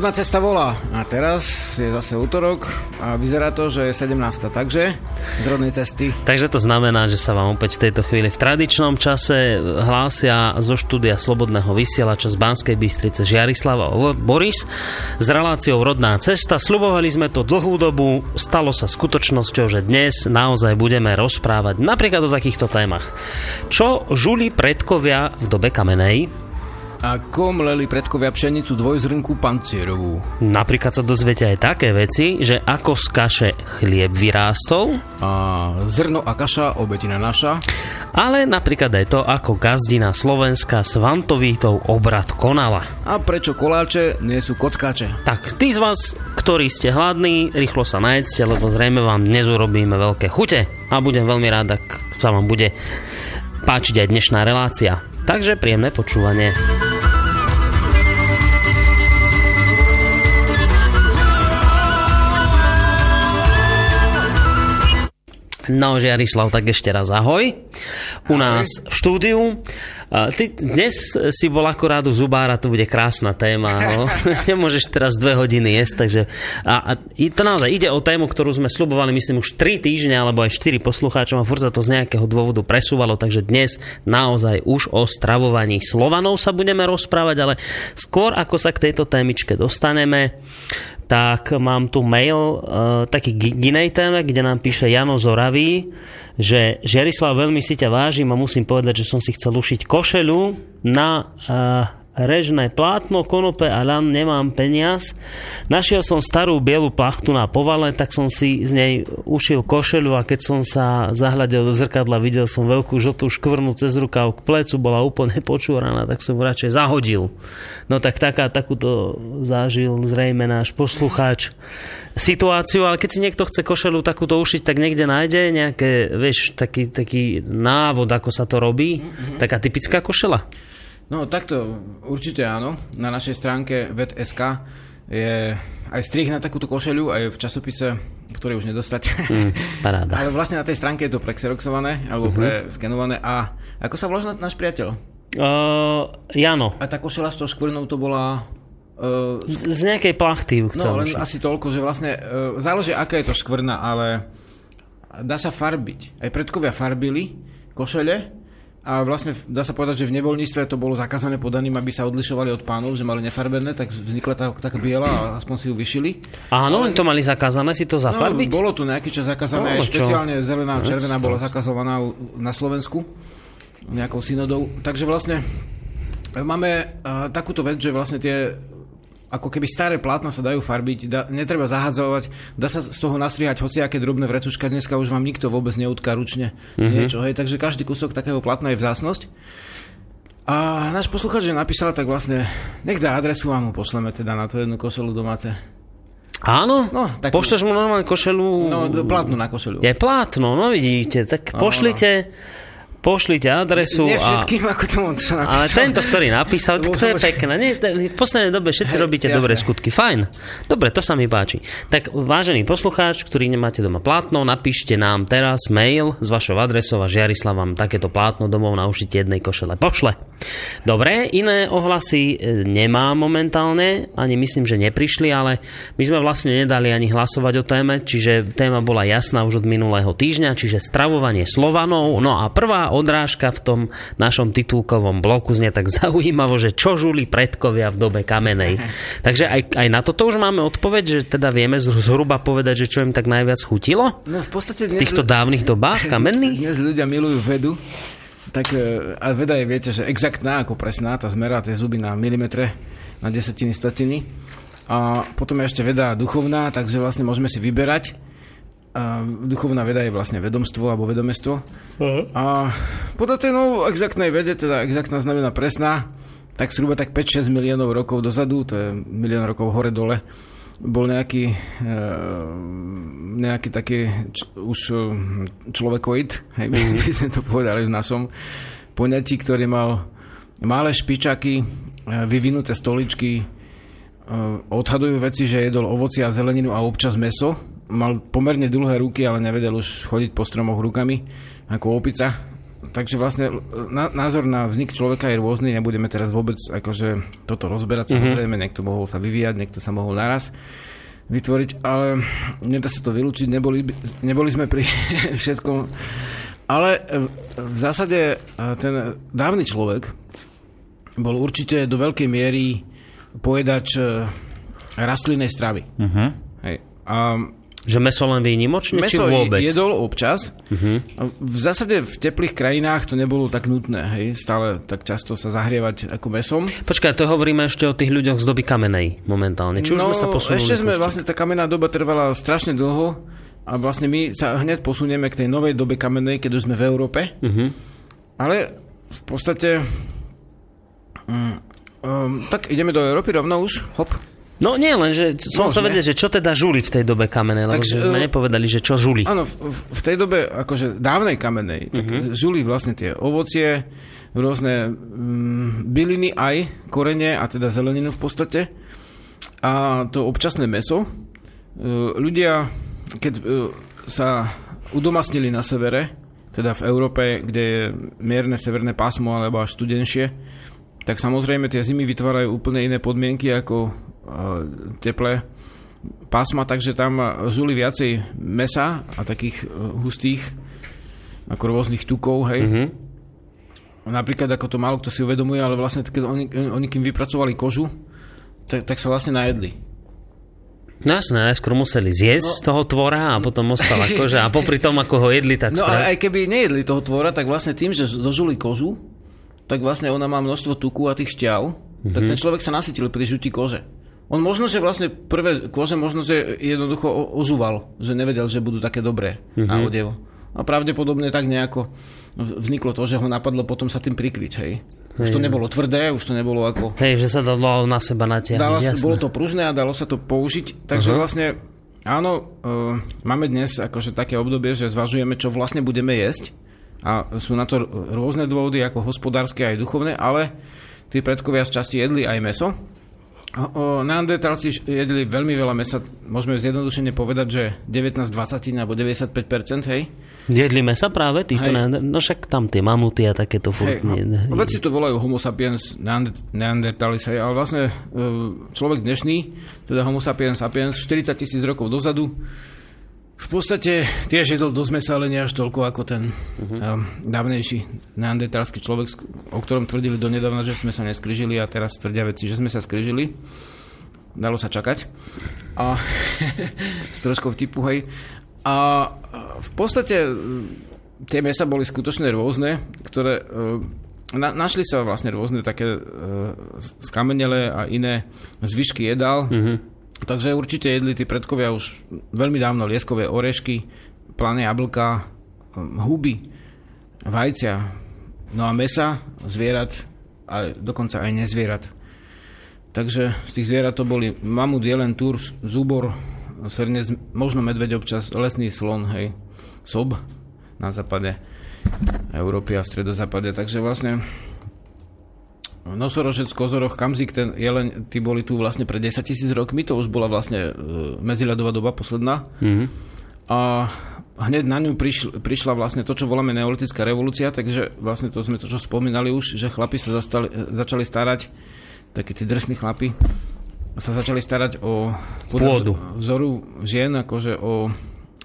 Volá, volá, rodná cesta volá. A teraz je zase útorok a vyzerá to, že je 17. Takže z rodnej cesty. Takže to znamená, že sa vám opäť v tejto chvíli v tradičnom čase hlásia zo štúdia Slobodného vysielača z Banskej Bystrice Žiarislava Boris s reláciou Rodná cesta. Slubovali sme to dlhú dobu, stalo sa skutočnosťou, že dnes naozaj budeme rozprávať napríklad o takýchto témach. Čo žuli predkovia v dobe kamenej, ako mleli predkovia pšenicu dvojzrnku pancierovú. Napríklad sa dozviete aj také veci, že ako z kaše chlieb vyrástol. A zrno a kaša, obetina naša. Ale napríklad aj to, ako gazdina Slovenska s Vantovítou obrad konala. A prečo koláče nie sú kockáče. Tak, tí z vás, ktorí ste hladní, rýchlo sa najedzte, lebo zrejme vám dnes urobíme veľké chute. A budem veľmi rád, ak sa vám bude páčiť aj dnešná relácia. Takže príjemné počúvanie. No, Žiarislav, tak ešte raz ahoj. U nás v štúdiu. Ty dnes si bol akorát u zubára, to bude krásna téma. No. Nemôžeš teraz dve hodiny jesť, takže... A, a to naozaj ide o tému, ktorú sme slubovali, myslím, už 3 týždne, alebo aj 4 poslucháčom a furt sa to z nejakého dôvodu presúvalo, takže dnes naozaj už o stravovaní Slovanov sa budeme rozprávať, ale skôr ako sa k tejto témičke dostaneme, tak mám tu mail uh, taký k inej téme, kde nám píše Jano Zoravý, že Žiarislav, veľmi si ťa vážim a musím povedať, že som si chcel ušiť košelu na uh, režné plátno, konope a lam nemám peniaz. Našiel som starú bielu plachtu na povale, tak som si z nej ušil košelu a keď som sa zahľadil do zrkadla, videl som veľkú žltú škvrnu cez rukav k plecu, bola úplne počúraná, tak som radšej zahodil. No tak taká, takúto zažil zrejme náš poslucháč situáciu, ale keď si niekto chce košelu takúto ušiť, tak niekde nájde nejaké, vieš, taký, taký návod, ako sa to robí. Mm-hmm. Taká typická košela. No takto určite áno. Na našej stránke vet.sk je aj strih na takúto košeľu, aj v časopise, ktorý už nedostať. Mm, paráda. Ale vlastne na tej stránke je to prexeroxované, alebo uh-huh. preskenované. A ako sa volá náš priateľ? Uh, Jano. A tá košela s tou škvrnou to bola... Uh, z, z nejakej plachty chcel No, len asi toľko, že vlastne uh, záleží, aká je to škvrna, ale dá sa farbiť. Aj predkovia farbili košele, a vlastne dá sa povedať, že v nevoľníctve to bolo zakázané podaným, aby sa odlišovali od pánov, že mali nefarbené, tak vznikla tá, taká biela a aspoň si ju vyšili. Áno, Ale, to mali zakázané si to zafarbiť? No, bolo tu nejaký čas zakázané, no, aj špeciálne zelená a červená bola zakazovaná na Slovensku nejakou synodou. Takže vlastne máme uh, takúto vec, že vlastne tie ako keby staré plátna sa dajú farbiť, da, netreba zahadzovať, dá sa z toho nastrihať hociaké drobné vrecuška, dneska už vám nikto vôbec neutká ručne mm-hmm. niečo, hej, takže každý kúsok takého plátna je vzácnosť. A náš posluchač, že napísal, tak vlastne nech dá adresu a mu pošleme teda na to jednu košelu domáce. Áno? No, tak... Pošleš mu normálne košelu... No, plátno na košelu. Je plátno, no vidíte, tak no, pošlite... No pošlite adresu. Nie všetkým, a, ako tomu čo napísal. Ale tento, ktorý napísal, tak to je pekné. Nie, v poslednej dobe všetci Hej, robíte jasne. dobré skutky. Fajn. Dobre, to sa mi páči. Tak vážený poslucháč, ktorý nemáte doma plátno, napíšte nám teraz mail s vašou adresou a Žiarislav vám takéto plátno domov na ušitie jednej košele pošle. Dobre, iné ohlasy e, nemá momentálne, ani myslím, že neprišli, ale my sme vlastne nedali ani hlasovať o téme, čiže téma bola jasná už od minulého týždňa, čiže stravovanie Slovanov. No a prvá odrážka v tom našom titulkovom bloku znie tak zaujímavo, že čo žuli predkovia v dobe kamenej. Takže aj, aj na toto už máme odpoveď, že teda vieme zhruba povedať, že čo im tak najviac chutilo? No v podstate dnes... V týchto dávnych dobách kamenných? Dnes ľudia milujú vedu, tak e, a veda je, viete, že exaktná ako presná, tá zmera tie zuby na milimetre, na desatiny, stotiny. A potom je ešte veda duchovná, takže vlastne môžeme si vyberať a duchovná veda je vlastne vedomstvo alebo vedomestvo. Uh-huh. A podľa tej no, exaktnej vede, teda exaktná znamená presná, tak zhruba tak 5-6 miliónov rokov dozadu, to je milión rokov hore-dole, bol nejaký, e, nejaký taký č, už e, človekoid, hej, by sme to povedali v našom poňatí, ktorý mal malé špičaky, e, vyvinuté stoličky, odhadujú veci, že jedol ovoci a zeleninu a občas meso mal pomerne dlhé ruky, ale nevedel už chodiť po stromoch rukami, ako opica. Takže vlastne názor na vznik človeka je rôzny, nebudeme teraz vôbec akože toto rozberať, mm-hmm. samozrejme, niekto mohol sa vyvíjať, niekto sa mohol naraz vytvoriť, ale nedá sa to vylúčiť, neboli, neboli sme pri všetkom. Ale v zásade ten dávny človek bol určite do veľkej miery pojedač rastlinnej stravy. Uh-huh. Hej. A že meso len výnimočne, meso či vôbec? jedol občas. Uh-huh. V zásade v teplých krajinách to nebolo tak nutné, hej, stále tak často sa zahrievať ako mesom. Počkaj, to hovoríme ešte o tých ľuďoch z doby kamenej momentálne. Či už no, sme sa posunuli? ešte sme, vlastne tá kamenná doba trvala strašne dlho a vlastne my sa hneď posunieme k tej novej dobe kamenej, keď už sme v Európe. Uh-huh. Ale v podstate... Um, um, tak ideme do Európy rovno už, hop. No nie, len že som sa vedieť, že čo teda žuli v tej dobe kamenej, lebo tak, sme uh, nepovedali, že čo žuli. Áno, v, v tej dobe akože dávnej kamenej, tak uh-huh. žuli vlastne tie ovocie, rôzne mm, byliny aj, korene a teda zeleninu v podstate. A to občasné meso. Uh, ľudia, keď uh, sa udomasnili na severe, teda v Európe, kde je mierne severné pásmo alebo až studenšie, tak samozrejme tie zimy vytvárajú úplne iné podmienky ako teplé pásma, takže tam žuli viacej mesa a takých e, hustých ako rôznych tukov, hej. Mm-hmm. Napríklad ako to málo kto si uvedomuje, ale vlastne keď oni, oni kým vypracovali kožu, tak, tak sa vlastne najedli. No jasné, najskôr museli zjesť no, toho tvora a potom ostala koža a popri tom, ako ho jedli, tak No ale aj keby nejedli toho tvora, tak vlastne tým, že zožuli kožu, tak vlastne ona má množstvo tuku a tých šťav, mm-hmm. tak ten človek sa nasytil pri žutí kože. On možno, že vlastne prvé kože možno, že jednoducho ozúval, že nevedel, že budú také dobré mm-hmm. na odevo. A pravdepodobne tak nejako vzniklo to, že ho napadlo potom sa tým prikryť, hej. Už hej. to nebolo tvrdé, už to nebolo ako... Hej, že sa dalo na seba natiahnuť, Bolo to pružné a dalo sa to použiť, takže uh-huh. vlastne áno, uh, máme dnes akože také obdobie, že zvažujeme, čo vlastne budeme jesť a sú na to rôzne dôvody, ako hospodárske aj duchovné, ale tí predkovia z časti jedli aj meso, Neandertalci jedli veľmi veľa mesa, môžeme zjednodušene povedať, že 19, 20 alebo 95%, hej? Jedli mesa práve týchto neander... No však tam tie mamuty a takéto furt. Hej, nie, no, veci to volajú homo sapiens neander... neandertalis, hej, ale vlastne e, človek dnešný, teda homo sapiens sapiens, 40 tisíc rokov dozadu, v podstate tiež jedol dosť mesa, ale nie až toľko ako ten uh-huh. um, dávnejší neandertalský človek, o ktorom tvrdili donedávna, že sme sa neskryžili a teraz tvrdia veci, že sme sa skryžili. Dalo sa čakať. A s troškou vtipu, hej. A v podstate tie mesa boli skutočne rôzne, ktoré na, našli sa vlastne rôzne také uh, skamenele a iné zvyšky jedál. Uh-huh Takže určite jedli tí predkovia už veľmi dávno lieskové orešky, plané jablka, hm, huby, vajcia, no a mesa, zvierat a dokonca aj nezvierat. Takže z tých zvierat to boli mamut, jelen, tur, zúbor, srnec, možno medveď občas, lesný slon, hej, sob na západe Európy a stredozápade. Takže vlastne Nosorožec, kozoroch, kamzik, ten jeleň, tí boli tu vlastne pred 10 tisíc rokmi, to už bola vlastne e, medziľadová doba posledná. Mm-hmm. A hneď na ňu prišl, prišla vlastne to, čo voláme neolitická revolúcia, takže vlastne to sme to, čo spomínali už, že chlapi sa zastali, začali starať, takí tí drsní chlapi, sa začali starať o pôdu vzoru žien, akože o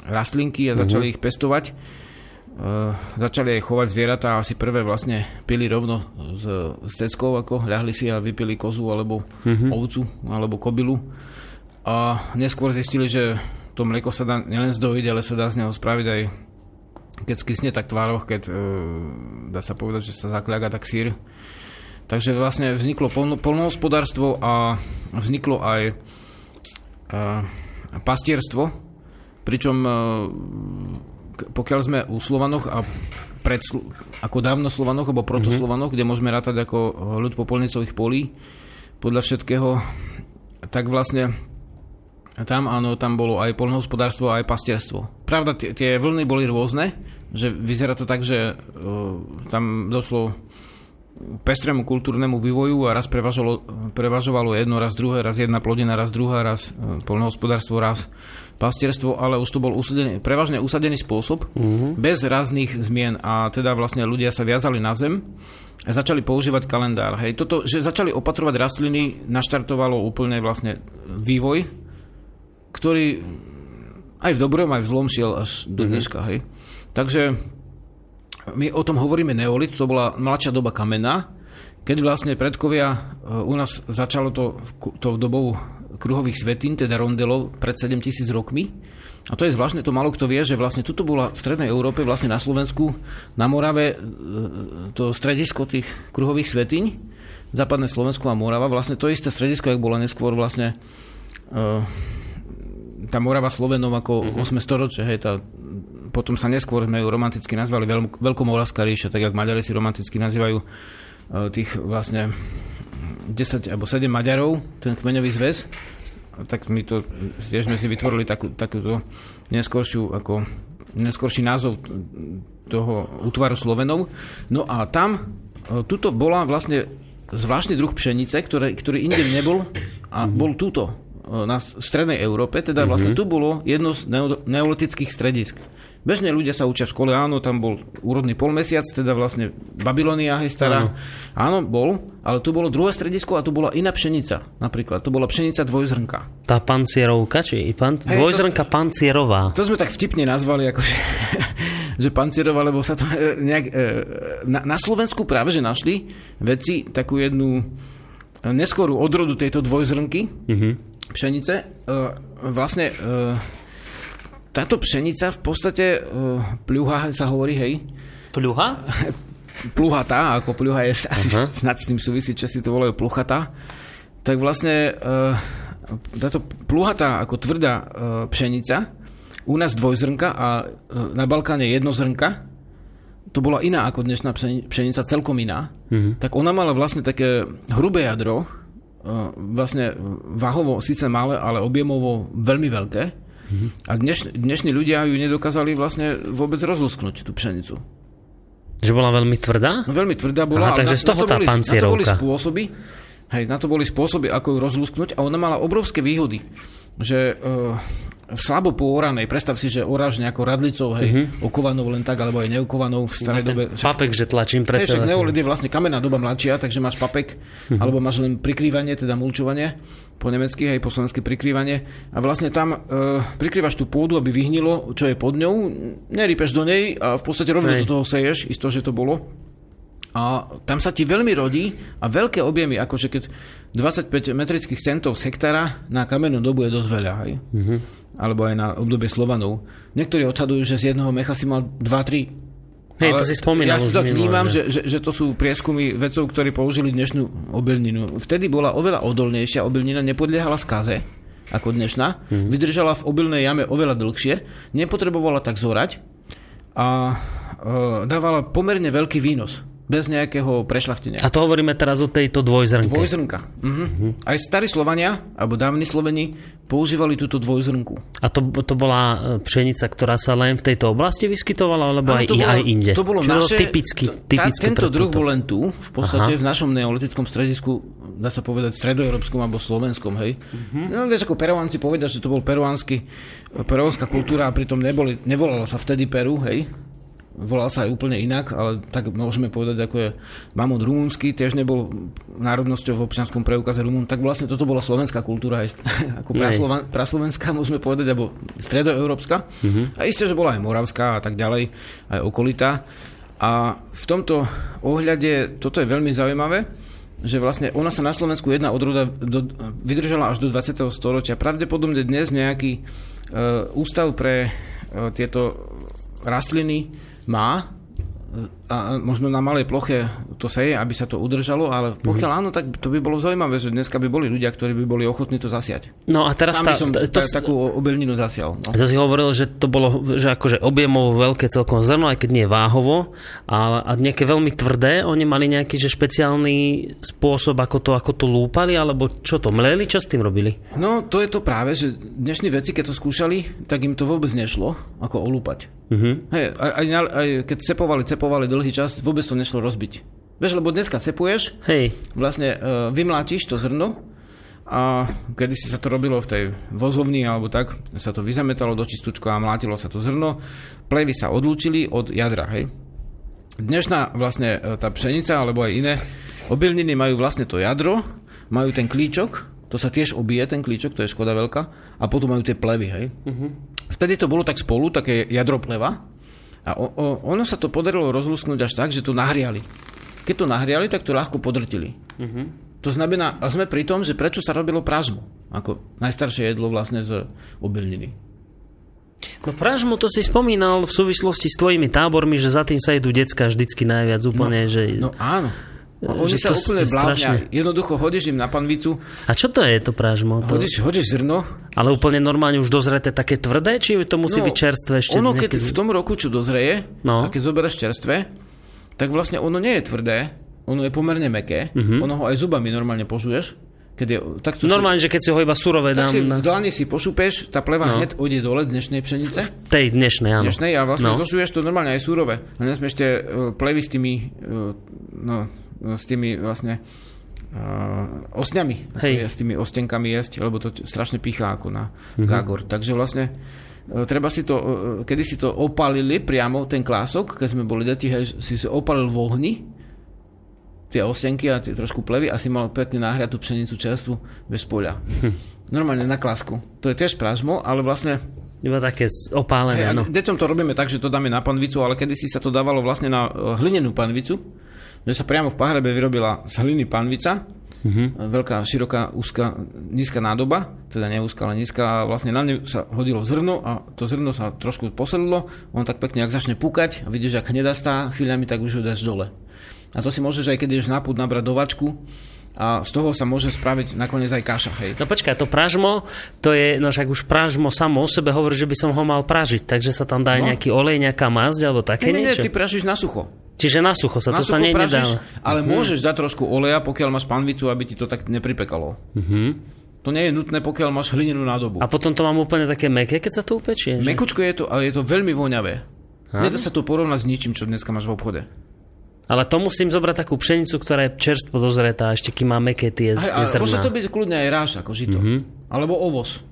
rastlinky a začali mm-hmm. ich pestovať začali aj chovať zvieratá a asi prvé vlastne pili rovno s, s ceckou, ako ľahli si a vypili kozu alebo mm-hmm. ovcu alebo kobilu. A neskôr zistili, že to mlieko sa dá nielen zdojiť, ale sa dá z neho spraviť aj keď skysne tak tvároch, keď uh, dá sa povedať, že sa zakľaga tak sír. Takže vlastne vzniklo polno, polnohospodárstvo a vzniklo aj uh, pastierstvo, pričom uh, pokiaľ sme u Slovanoch a pred, ako dávno Slovanoch alebo protoslovanoch, mm-hmm. kde môžeme rátať ako ľud popolnicových polí, podľa všetkého, tak vlastne tam áno, tam bolo aj polnohospodárstvo, aj pastierstvo. Pravda, tie, tie vlny boli rôzne, že vyzerá to tak, že uh, tam došlo pestrému kultúrnemu vývoju a raz prevažovalo, prevažovalo jedno, raz druhé, raz jedna plodina, raz druhá, raz uh, polnohospodárstvo, raz pastierstvo, ale už to bol usadený, prevažne usadený spôsob, uh-huh. bez ráznych zmien a teda vlastne ľudia sa viazali na zem a začali používať kalendár. Hej, toto, že začali opatrovať rastliny, naštartovalo úplne vlastne vývoj ktorý aj v dobrom, aj v zlom šiel až do mhm. dneška. Mm-hmm. Hej. Takže my o tom hovoríme neolit, to bola mladšia doba kamena, keď vlastne predkovia e, u nás začalo to, to dobou kruhových svetín, teda rondelov, pred 7000 rokmi. A to je zvláštne, to malo kto vie, že vlastne tuto bola v strednej Európe, vlastne na Slovensku, na Morave, e, to stredisko tých kruhových svetíň, západné Slovensko a Morava, vlastne to isté stredisko, jak bolo neskôr vlastne uh, tá Morava Slovenov ako uh-huh. 8 storočie, hej, tá, potom sa neskôr sme ju romanticky nazvali Veľ, Veľkomoravská ríša, tak jak Maďari si romanticky nazývajú uh, tých vlastne 10 alebo 7 Maďarov, ten kmeňový zväz, tak my to, tiež sme si vytvorili takú, takúto neskoršiu, ako neskorší názov toho útvaru Slovenov. No a tam, uh, tuto bola vlastne zvláštny druh pšenice, ktorý, ktorý inde nebol a bol túto na strednej Európe, teda mhm. vlastne tu bolo jedno z neolitických stredisk. Bežne ľudia sa učia v škole, áno, tam bol úrodný polmesiac, teda vlastne Babylonia je stará. Áno. áno, bol, ale tu bolo druhé stredisko a tu bola iná pšenica. Napríklad, to bola pšenica dvojzrnka. Tá pancierovka, či pan, hey, dvojzrnka to, pancierová. To sme tak vtipne nazvali, akože, že pancierová, lebo sa to e, nejak... E, na, na Slovensku práve, že našli veci takú jednu neskorú odrodu tejto dvojzrnky, mm-hmm pšenice. E, vlastne e, táto pšenica v podstate e, pľuha sa hovorí, hej. Pľuha? Pluhatá, ako pľuha je asi uh-huh. snad s tým súvisí, čo si to volajú pluchatá. Tak vlastne táto pluhatá ako tvrdá pšenica, u nás dvojzrnka a na Balkáne jednozrnka, to bola iná ako dnešná pšenica, celkom iná, uh-huh. tak ona mala vlastne také hrubé jadro, vlastne váhovo síce malé, ale objemovo veľmi veľké. Mm-hmm. A dneš, dnešní ľudia ju nedokázali vlastne vôbec rozlusknúť, tú pšenicu. Že bola veľmi tvrdá? No, veľmi tvrdá bola. Aha, takže z toho tá pancierovka. Na to boli spôsoby, hej, na to boli spôsoby, ako ju rozlusknúť a ona mala obrovské výhody. Že uh, slabo pooranej, predstav si, že oráž nejakou radlicou, hej, uh-huh. okovanou len tak, alebo aj neokovanou v starej no, dobe. Papek, že tlačím pre celé. Neolid je vlastne kamenná doba mladšia, takže máš papek, uh-huh. alebo máš len prikrývanie, teda mulčovanie, po nemecky, hej, po slovensky prikrývanie. A vlastne tam e, prikrývaš tú pôdu, aby vyhnilo, čo je pod ňou, nerípeš do nej a v podstate rovno do toho seješ, isto, že to bolo. A tam sa ti veľmi rodí a veľké objemy, akože keď 25 metrických centov z hektára na kamennú dobu je dosť veľa, hej. Mm-hmm. Alebo aj na obdobie Slovanov. Niektorí odhadujú, že z jedného mecha si mal 2-3 Hej, to si spomínal. Ja si to vnímam, že, že, že to sú prieskumy vedcov, ktorí použili dnešnú obilninu. Vtedy bola oveľa odolnejšia, obilnina nepodliehala skaze ako dnešná, mm-hmm. vydržala v obilnej jame oveľa dlhšie, nepotrebovala tak zorať a e, dávala pomerne veľký výnos bez nejakého prešlachtenia. A to hovoríme teraz o tejto dvojzrnke. Dvojzrnka. Mhm. Uh-huh. Aj starí Slovania, alebo dávni Sloveni, používali túto dvojzrnku. A to, to bola e, pšenica, ktorá sa len v tejto oblasti vyskytovala, alebo aj, bolo, aj inde? To bolo Čo naše... Typicky, typické tento druh bol len tu, v podstate Aha. v našom neolitickom stredisku, dá sa povedať stredoeurópskom alebo slovenskom, hej. Uh-huh. No vieš, ako peruánci povedať, že to bol peruánsky, peruánska kultúra a pritom neboli, nevolalo sa vtedy Peru, hej volal sa aj úplne inak, ale tak môžeme povedať, ako je mamut rumúnsky, tiež nebol národnosťou v občianskom preukaze Rumún, tak vlastne toto bola slovenská kultúra, aj, ako prasloven, praslovenská, môžeme povedať, alebo stredoeurópska. Mm-hmm. A isté, že bola aj moravská a tak ďalej, aj okolitá. A v tomto ohľade toto je veľmi zaujímavé, že vlastne ona sa na Slovensku jedna odroda do, vydržala až do 20. storočia. Pravdepodobne dnes nejaký uh, ústav pre uh, tieto rastliny má a možno na malej ploche to seje, aby sa to udržalo, ale pokiaľ mm-hmm. áno, tak to by bolo zaujímavé, že dneska by boli ľudia, ktorí by boli ochotní to zasiať. No a teraz Sám tá, som to, ta, takú obilninu zasial. No. To si hovoril, že to bolo že akože objemovo veľké celkom zrno, aj keď nie váhovo, a, a nejaké veľmi tvrdé, oni mali nejaký že špeciálny spôsob, ako to, ako to lúpali, alebo čo to, mleli, čo s tým robili? No to je to práve, že dnešní veci, keď to skúšali, tak im to vôbec nešlo, ako olúpať. Uh-huh. Hej, aj, aj, aj keď cepovali, cepovali dlhý čas, vôbec to nešlo rozbiť. Vieš, lebo dneska cepuješ, Hej. vlastne uh, vymlátiš to zrno a kedy si sa to robilo v tej vozovni alebo tak, sa to vyzametalo do čistúčka a mlátilo sa to zrno, plevy sa odlúčili od jadra, hej. Dnešná vlastne e, tá pšenica alebo aj iné obilniny majú vlastne to jadro, majú ten klíčok, to sa tiež obije, ten klíčok, to je škoda veľká, a potom majú tie plevy, hej. Uh-huh. Vtedy to bolo tak spolu, také jadro pleva, a o, o, ono sa to podarilo rozlusknúť až tak, že to nahriali. Keď to nahriali, tak to ľahko podrtili. Uh-huh. To znamená, a sme pri tom, že prečo sa robilo pražmu, ako najstaršie jedlo vlastne z obilniny. No pražmu to si spomínal v súvislosti s tvojimi tábormi, že za tým sa idú decka vždycky najviac úplne, no, že... No áno. A oni sa úplne bláznia. Jednoducho hodíš im na panvicu. A čo to je to pražmo? To... Hodíš, hodíš zrno. Ale úplne normálne už dozreté také tvrdé, či to musí no, byť čerstvé ešte? Ono, keď v tom roku, čo dozreje, no. a keď zoberieš čerstvé, tak vlastne ono nie je tvrdé, ono je pomerne meké, uh-huh. ono ho aj zubami normálne požuješ. Keď je, tak to Normálne, si, že keď si ho iba surové dám... Tak si v dlani si pošupeš, tá pleva no. hneď ujde dole dnešnej pšenice. Tej dnešnej, áno. Dnešnej a vlastne no. zožuješ to normálne aj surové. A tie uh, plevy s tými, uh, no, s tými vlastne uh, osňami, Hej. S tými ostenkami jesť, lebo to strašne pícha ako na mm-hmm. gágor. Takže vlastne uh, treba si to, uh, kedy si to opalili priamo, ten klások, keď sme boli deti, hej, si si opalil v ohni, tie ostenky a tie trošku plevy a si mal pekne nahriatú pšenicu čerstvu bez poľa. Hm. Normálne na klásku. To je tiež pražmo, ale vlastne iba také opálené, hey, Deťom to robíme tak, že to dáme na panvicu, ale kedysi sa to dávalo vlastne na hlinenú panvicu, že sa priamo v Pahrebe vyrobila z hliny panvica, uh-huh. veľká, široká, úzka, nízka nádoba, teda neúzka, ale nízka. A vlastne na ňu sa hodilo zrno a to zrno sa trošku poselilo, on tak pekne, ak začne púkať a vidíš, ak hnedastá chvíľami, tak už ho dáš dole. A to si môžeš aj keď ideš na púd nabrať do vačku, a z toho sa môže spraviť nakoniec aj kaša. Hej. No počkaj, to pražmo, to je, no však už pražmo samo o sebe hovorí, že by som ho mal pražiť, takže sa tam dá no. nejaký olej, nejaká mazť alebo také nie, nie, niečo? Nie, ty pražíš na sucho. Čiže na sucho sa na to sucho sa ne, nedá. Ale uh-huh. môžeš dať trošku oleja, pokiaľ máš panvicu, aby ti to tak nepripekalo. Uh-huh. To nie je nutné, pokiaľ máš hlinenú nádobu. A potom to mám úplne také meké, keď sa to upečie? Mekučko je to, ale je to veľmi voňavé. Nedá sa to porovnať s ničím, čo dneska máš v obchode. Ale to musím zobrať takú pšenicu, ktorá je čerstvo dozretá, ešte kým má meké tie, tie zrná. Môže to byť kľudne aj ráž, ako žito. Mm-hmm. Alebo ovoz.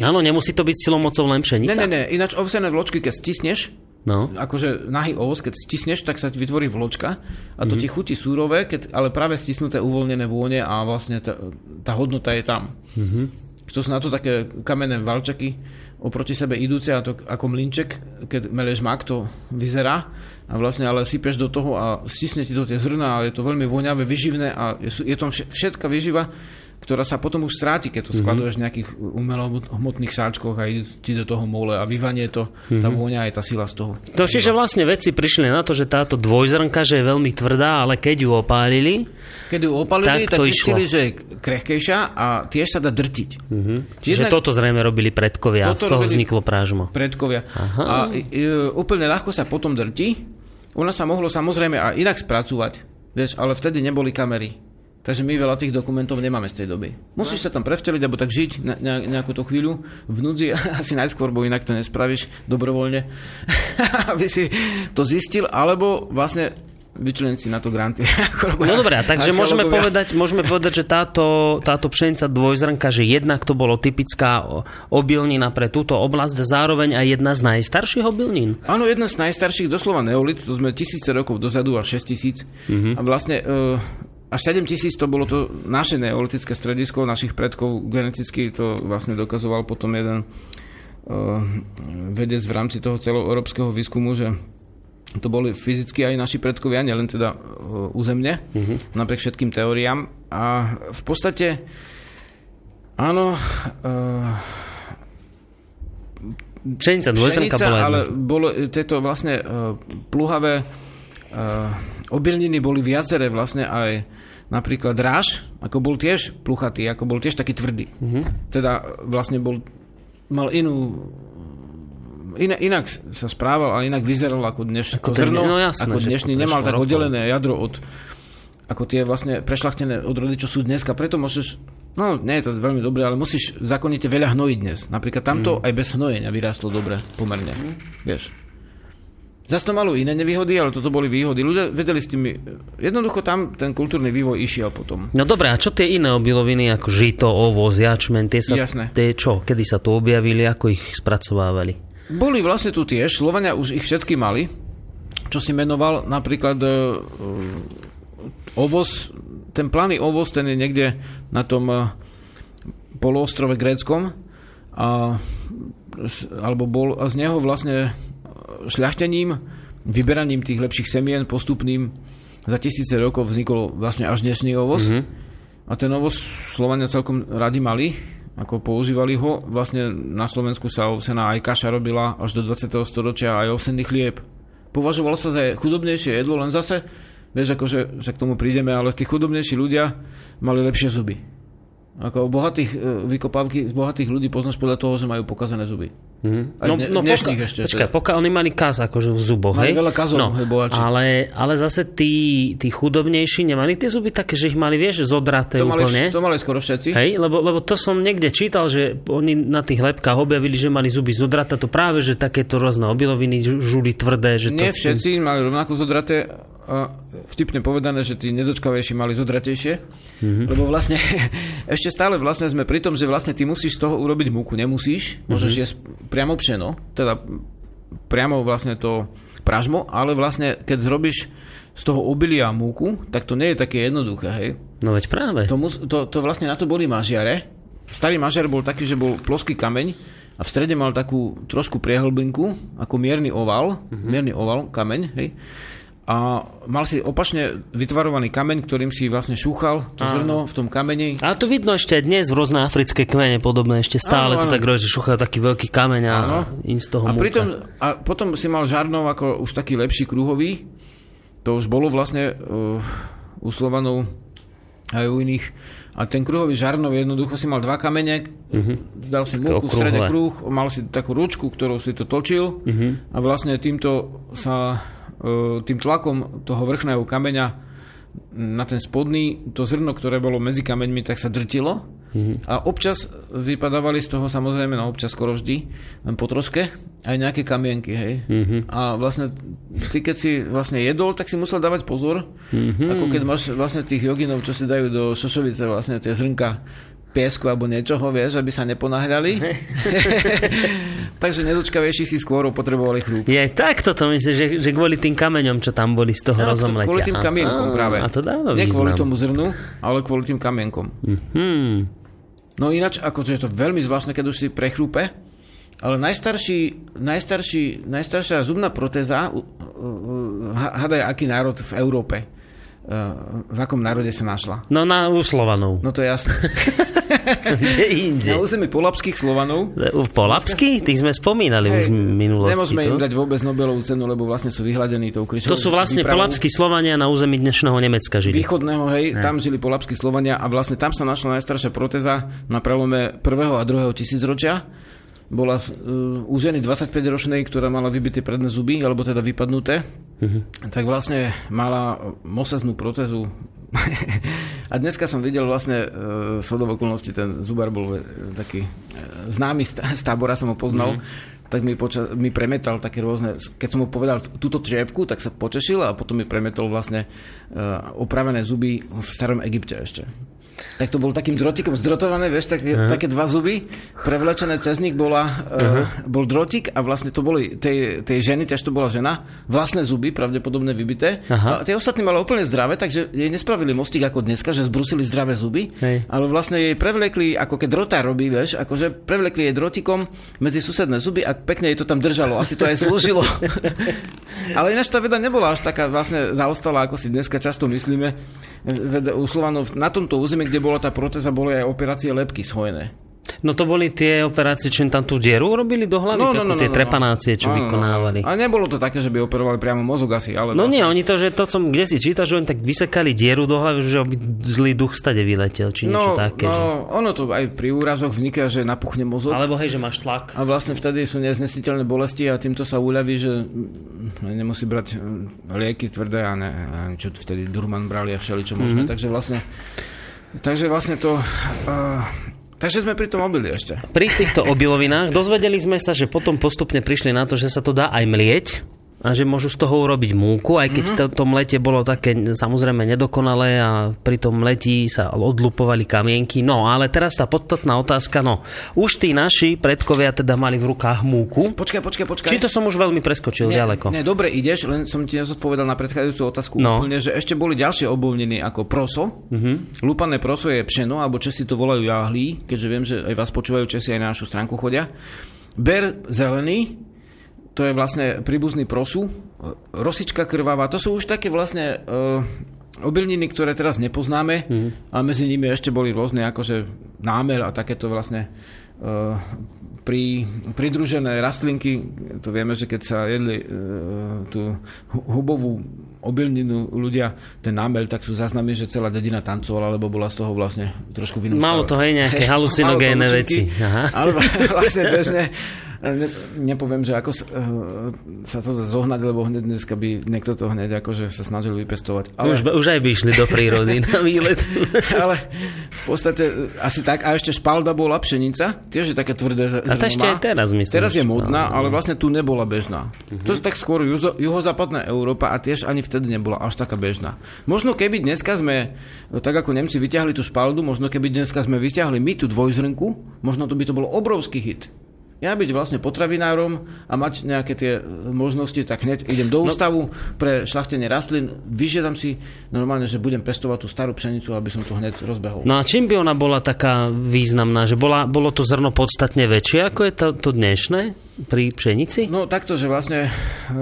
Áno, nemusí to byť silomocou len pšenica. Ne, ne, ne. Ináč ovsené vločky, keď stisneš, no. akože nahý ovoz, keď stisneš, tak sa ti vytvorí vločka a to mm-hmm. ti chutí súrové, keď, ale práve stisnuté uvoľnené vône a vlastne tá, tá hodnota je tam. Mm-hmm. To sú na to také kamenné valčaky oproti sebe idúce a to ako mlinček, keď meleš mak, to vyzerá a vlastne ale sypeš do toho a stisne ti to tie zrna a je to veľmi voňavé, vyživné a je, je tam všetká vyživa, ktorá sa potom už stráti, keď to mm-hmm. skladuješ v nejakých umelohmotných sáčkoch a ide ti do toho mole a vyvanie to, mm-hmm. tá vôňa je tá sila z toho. To čiže vlastne veci prišli na to, že táto dvojzrnka, že je veľmi tvrdá, ale keď ju opálili, keď ju opálili, tak, tak zistili, že je krehkejšia a tiež sa dá drtiť. Mm-hmm. Čiže Jednak, toto zrejme robili predkovia, z toho vzniklo prážmo. Predkovia. Aha. A e, úplne ľahko sa potom drti, ona sa mohlo samozrejme aj inak spracovať, vieš, ale vtedy neboli kamery. Takže my veľa tých dokumentov nemáme z tej doby. Musíš sa tam prevteliť, alebo tak žiť na, nejakú tú chvíľu v núdzi, asi najskôr, bo inak to nespravíš dobrovoľne, aby si to zistil, alebo vlastne vyčleniť si na to granty. no dobré, takže môžeme povedať, môžeme povedať, že táto, táto pšenica dvojzrnka, že jednak to bolo typická obilnina pre túto oblasť a zároveň aj jedna z najstarších obilnín. Áno, jedna z najstarších, doslova neolit, to sme tisíce rokov dozadu až 6 tisíc. Uh-huh. A vlastne uh, až 7 tisíc to bolo to naše neolitické stredisko našich predkov, geneticky to vlastne dokazoval potom jeden uh, vedec v rámci toho celoeurópskeho výskumu, že to boli fyzicky aj naši predkovia, nielen teda uh, územne, uh-huh. napriek všetkým teóriám. A v podstate, áno, uh, Pšenica, dvojstrnka bola ale bolo tieto vlastne uh, pluhavé obilniny boli viaceré vlastne aj napríklad ráž, ako bol tiež pluchatý, ako bol tiež taký tvrdý. Mm-hmm. Teda vlastne bol, mal inú in, inak sa správal a inak vyzeral ako, dneš, ako zrno, no jasné, ako dnešný, nemal tak oddelené jadro od ako tie vlastne prešlachtené odrody, čo sú dneska. Preto môžeš, no nie je to veľmi dobré, ale musíš zákonite veľa hnojiť dnes. Napríklad tamto mm. aj bez hnojenia vyrástlo dobre, pomerne. Mm. Vieš. Zas to malo iné nevýhody, ale toto boli výhody. Ľudia vedeli s tými... Jednoducho tam ten kultúrny vývoj išiel potom. No dobré, a čo tie iné obiloviny ako žito, ovoz, jačmen, tie sa... Jasné. Tie čo? Kedy sa tu objavili, ako ich spracovávali? Boli vlastne tu tiež, Slovania už ich všetky mali, čo si menoval napríklad uh, ovoz, ten planý ovoz, ten je niekde na tom uh, poloostrove gréckom a, alebo bol, a z neho vlastne šľachtením, vyberaním tých lepších semien postupným za tisíce rokov vznikol vlastne až dnešný ovoz. Mm-hmm. A ten ovoz Slovania celkom radi mali, ako používali ho. Vlastne na Slovensku sa ovsená aj kaša robila až do 20. storočia, aj ovsený chlieb. Považovalo sa za chudobnejšie jedlo, len zase, vieš, akože sa k tomu prídeme, ale tí chudobnejší ľudia mali lepšie zuby. Ako bohatých e, vykopávky, bohatých ľudí poznáš podľa toho, že majú pokazané zuby. Mm-hmm. no, dne, no poka- ešte. Počkaj, poka- oni mali kaz akože v zuboch, mali hej? veľa kazov, no, hej, ale, ale zase tí, tí chudobnejší nemali tie zuby také, že ich mali, vieš, zodraté to úplne. Mali, to mali skoro všetci. Hej, lebo, lebo to som niekde čítal, že oni na tých lepkách objavili, že mali zuby zodraté, to práve, že takéto rôzne obiloviny žuli tvrdé. Že Nie to, všetci mali rovnako zodraté, a vtipne povedané, že tí nedočkavejší mali zodratejšie, mm-hmm. lebo vlastne ešte stále vlastne sme pri tom, že vlastne ty musíš z toho urobiť múku, nemusíš, môžeš mm-hmm. jesť priamo pšeno, teda priamo vlastne to pražmo, ale vlastne keď zrobíš z toho obilia múku, tak to nie je také jednoduché, hej. No veď práve. To, to, to vlastne na to boli mažiare. Starý mažiar bol taký, že bol ploský kameň a v strede mal takú trošku priehlbinku, ako mierny oval, mm-hmm. mierny oval, kameň, hej a mal si opačne vytvarovaný kameň, ktorým si vlastne šúchal to áno. zrno v tom kameni. A to vidno ešte dnes v rôzne africké kmene podobné, ešte stále áno, áno. to tak že šúchajú taký veľký kameň a áno. im z toho a, pritom, a potom si mal žarnov ako už taký lepší kruhový, to už bolo vlastne uh, u Slovanov aj u iných. A ten kruhový žarnov jednoducho si mal dva kamene, uh-huh. dal si múku v strede kruh, mal si takú ručku, ktorou si to točil uh-huh. a vlastne týmto sa E, tým tlakom toho vrchného kameňa na ten spodný, to zrno, ktoré bolo medzi kameňmi, tak sa drtilo mm-hmm. a občas vypadávali z toho samozrejme, no občas skoro vždy, po troške, aj nejaké kamienky, hej. Mm-hmm. A vlastne ty keď si vlastne jedol, tak si musel dávať pozor, mm-hmm. ako keď máš vlastne tých joginov, čo si dajú do šošovice vlastne tie zrnka piesku alebo niečoho, vieš, aby sa neponáhľali. Takže nedočkavejší si skôr potrebovali chlúb. Je tak toto myslíš, že, že kvôli tým kameňom, čo tam boli z toho no, rozomletia. Kvôli tým kamienkom a, práve. A to dáva Nie kvôli tomu zrnu, ale kvôli tým kamienkom. Mm-hmm. No ináč, akože je to veľmi zvláštne, keď už si prechrúpe, ale najstarší, najstarší, najstaršia zubná protéza, hádaj, aký národ v Európe, v akom národe sa našla? No na u Slovanov. No to je jasné. inde? Na území polapských Slovanov. Polapských? Tých sme spomínali Hej, už minulosti. Nemôžeme im dať vôbec Nobelovú cenu, lebo vlastne sú vyhľadení tou križovou To sú vlastne výpravou. polapskí Slovania na území dnešného Nemecka žili. Východného, hej, hej, tam žili polapskí Slovania a vlastne tam sa našla najstaršia proteza na prelome prvého a druhého tisícročia bola uh, u ženy 25-ročnej, ktorá mala vybité predné zuby, alebo teda vypadnuté, uh-huh. tak vlastne mala moseznú protézu. a dneska som videl vlastne uh, shodov okolností, ten zubar bol taký uh, známy z, z tábora, som ho poznal, uh-huh. tak mi, poča- mi premetal také rôzne, keď som mu povedal túto triepku, tak sa potešil a potom mi premetol vlastne uh, opravené zuby v starom Egypte ešte tak to bol takým drotikom zdrotované, vieš, tak, uh-huh. také dva zuby, prevlečené cez nich bola, uh-huh. bol drotik a vlastne to boli tej, tej ženy, tiež to bola žena, vlastné zuby, pravdepodobne vybité. Uh-huh. A tie ostatní mali úplne zdravé, takže jej nespravili mostík ako dneska, že zbrusili zdravé zuby, Hej. ale vlastne jej prevlekli, ako keď drotár robí, vieš, akože prevlekli jej drotikom medzi susedné zuby a pekne jej to tam držalo, asi to aj slúžilo. ale ináč tá veda nebola až taká vlastne zaostala, ako si dneska často myslíme. U Slovanov na tomto území, kde bola tá protéza, boli aj operácie lepky schojené. No to boli tie operácie, čo im tam tú dieru robili do hlavy, no, no, no, tie no, no, trepanácie, čo no, vykonávali. No, no. A nebolo to také, že by operovali priamo mozog asi, ale... No nie, oni to, že to som, kde si čítal, že oni tak vysekali dieru do hlavy, že by zlý duch stade vyletel, či niečo no, také. No, že... ono to aj pri úrazoch vzniká, že napuchne mozog. Alebo hej, že máš tlak. A vlastne vtedy sú neznesiteľné bolesti a týmto sa uľaví, že nemusí brať lieky tvrdé a, ne, a čo vtedy Durman brali a všeli čo možné, mm-hmm. takže vlastne Takže vlastne to... Uh, Takže sme pri tom obili ešte. Pri týchto obilovinách dozvedeli sme sa, že potom postupne prišli na to, že sa to dá aj mlieť a že môžu z toho urobiť múku, aj keď mm-hmm. to, to mlete bolo také samozrejme nedokonalé a pri tom mletí sa odlupovali kamienky. No, ale teraz tá podstatná otázka, no, už tí naši predkovia teda mali v rukách múku. Počkaj, počkaj, počkaj. Či to som už veľmi preskočil ne, ďaleko? Ne, dobre ideš, len som ti nezodpovedal na predchádzajúcu otázku no. úplne, že ešte boli ďalšie obovniny ako proso. Mm-hmm. Lúpané proso je pšeno, alebo Česi to volajú jahlí, keďže viem, že aj vás počúvajú Česi aj na našu stránku chodia. Ber zelený, to je vlastne príbuzný prosu, rosička krvavá, to sú už také vlastne uh, obilniny, ktoré teraz nepoznáme, mm. a medzi nimi ešte boli rôzne akože námel a takéto vlastne uh, pri, pridružené rastlinky, to vieme, že keď sa jedli uh, tú hubovú obilninu ľudia, ten námel, tak sú záznamy, že celá dedina tancovala, lebo bola z toho vlastne trošku vinú. Malo to hej nejaké halucinogénne veci. Aha. Ale vlastne bežne ne, nepoviem, že ako sa, uh, sa to zohnať, lebo hneď dneska by niekto to hneď akože sa snažil vypestovať. Ale... Už, už aj by išli do prírody na výlet. ale v podstate asi tak. A ešte špalda bola pšenica, tiež je také tvrdé. A to ešte aj teraz myslím. Teraz je modná, ale vlastne tu nebola bežná. Uh-huh. To je tak skôr juzo, juhozápadná Európa a tiež ani vtedy nebola až taká bežná. Možno keby dneska sme, no tak ako Nemci vyťahli tú špaldu, možno keby dneska sme vyťahli my tú dvojzrnku, možno to by to bol obrovský hit ja byť vlastne potravinárom a mať nejaké tie možnosti, tak hneď idem do no- ústavu no, pre šlachtenie rastlín, vyžiadam si normálne, že budem pestovať tú starú pšenicu, aby som to hneď rozbehol. No a čím by ona bola taká významná? Že bola, bolo to zrno podstatne väčšie, ako je to, to dnešné pri pšenici? No takto, že vlastne e,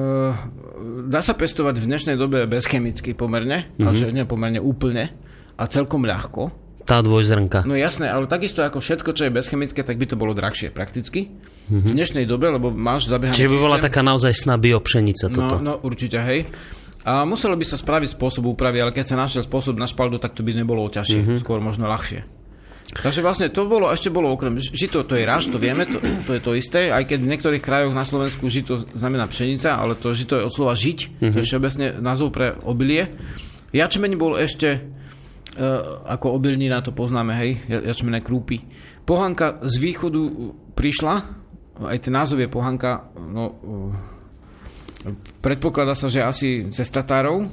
dá sa pestovať v dnešnej dobe bezchemicky pomerne, mm-hmm. ale že nie pomerne úplne a celkom ľahko tá dvojzrnka. No jasné, ale takisto ako všetko, čo je bezchemické, tak by to bolo drahšie prakticky. Mm-hmm. V dnešnej dobe, lebo máš zabehaný Čiže by bola taká naozaj sná biopšenica toto. No, no určite, hej. A muselo by sa spraviť spôsob úpravy, ale keď sa našiel spôsob na špaldu, tak to by nebolo ťažšie, mm-hmm. skôr možno ľahšie. Takže vlastne to bolo, ešte bolo okrem žito, to je raž, to vieme, to, to je to isté, aj keď v niektorých krajoch na Slovensku žito znamená pšenica, ale to žito je od slova žiť, mm-hmm. to je mhm. všeobecne názov pre obilie. Jačmeň bol ešte ako obilnina to poznáme, hej, jačmené krúpy. Pohanka z východu prišla, aj ten názov je pohanka, no, eh, predpokladá sa, že asi cez Tatárov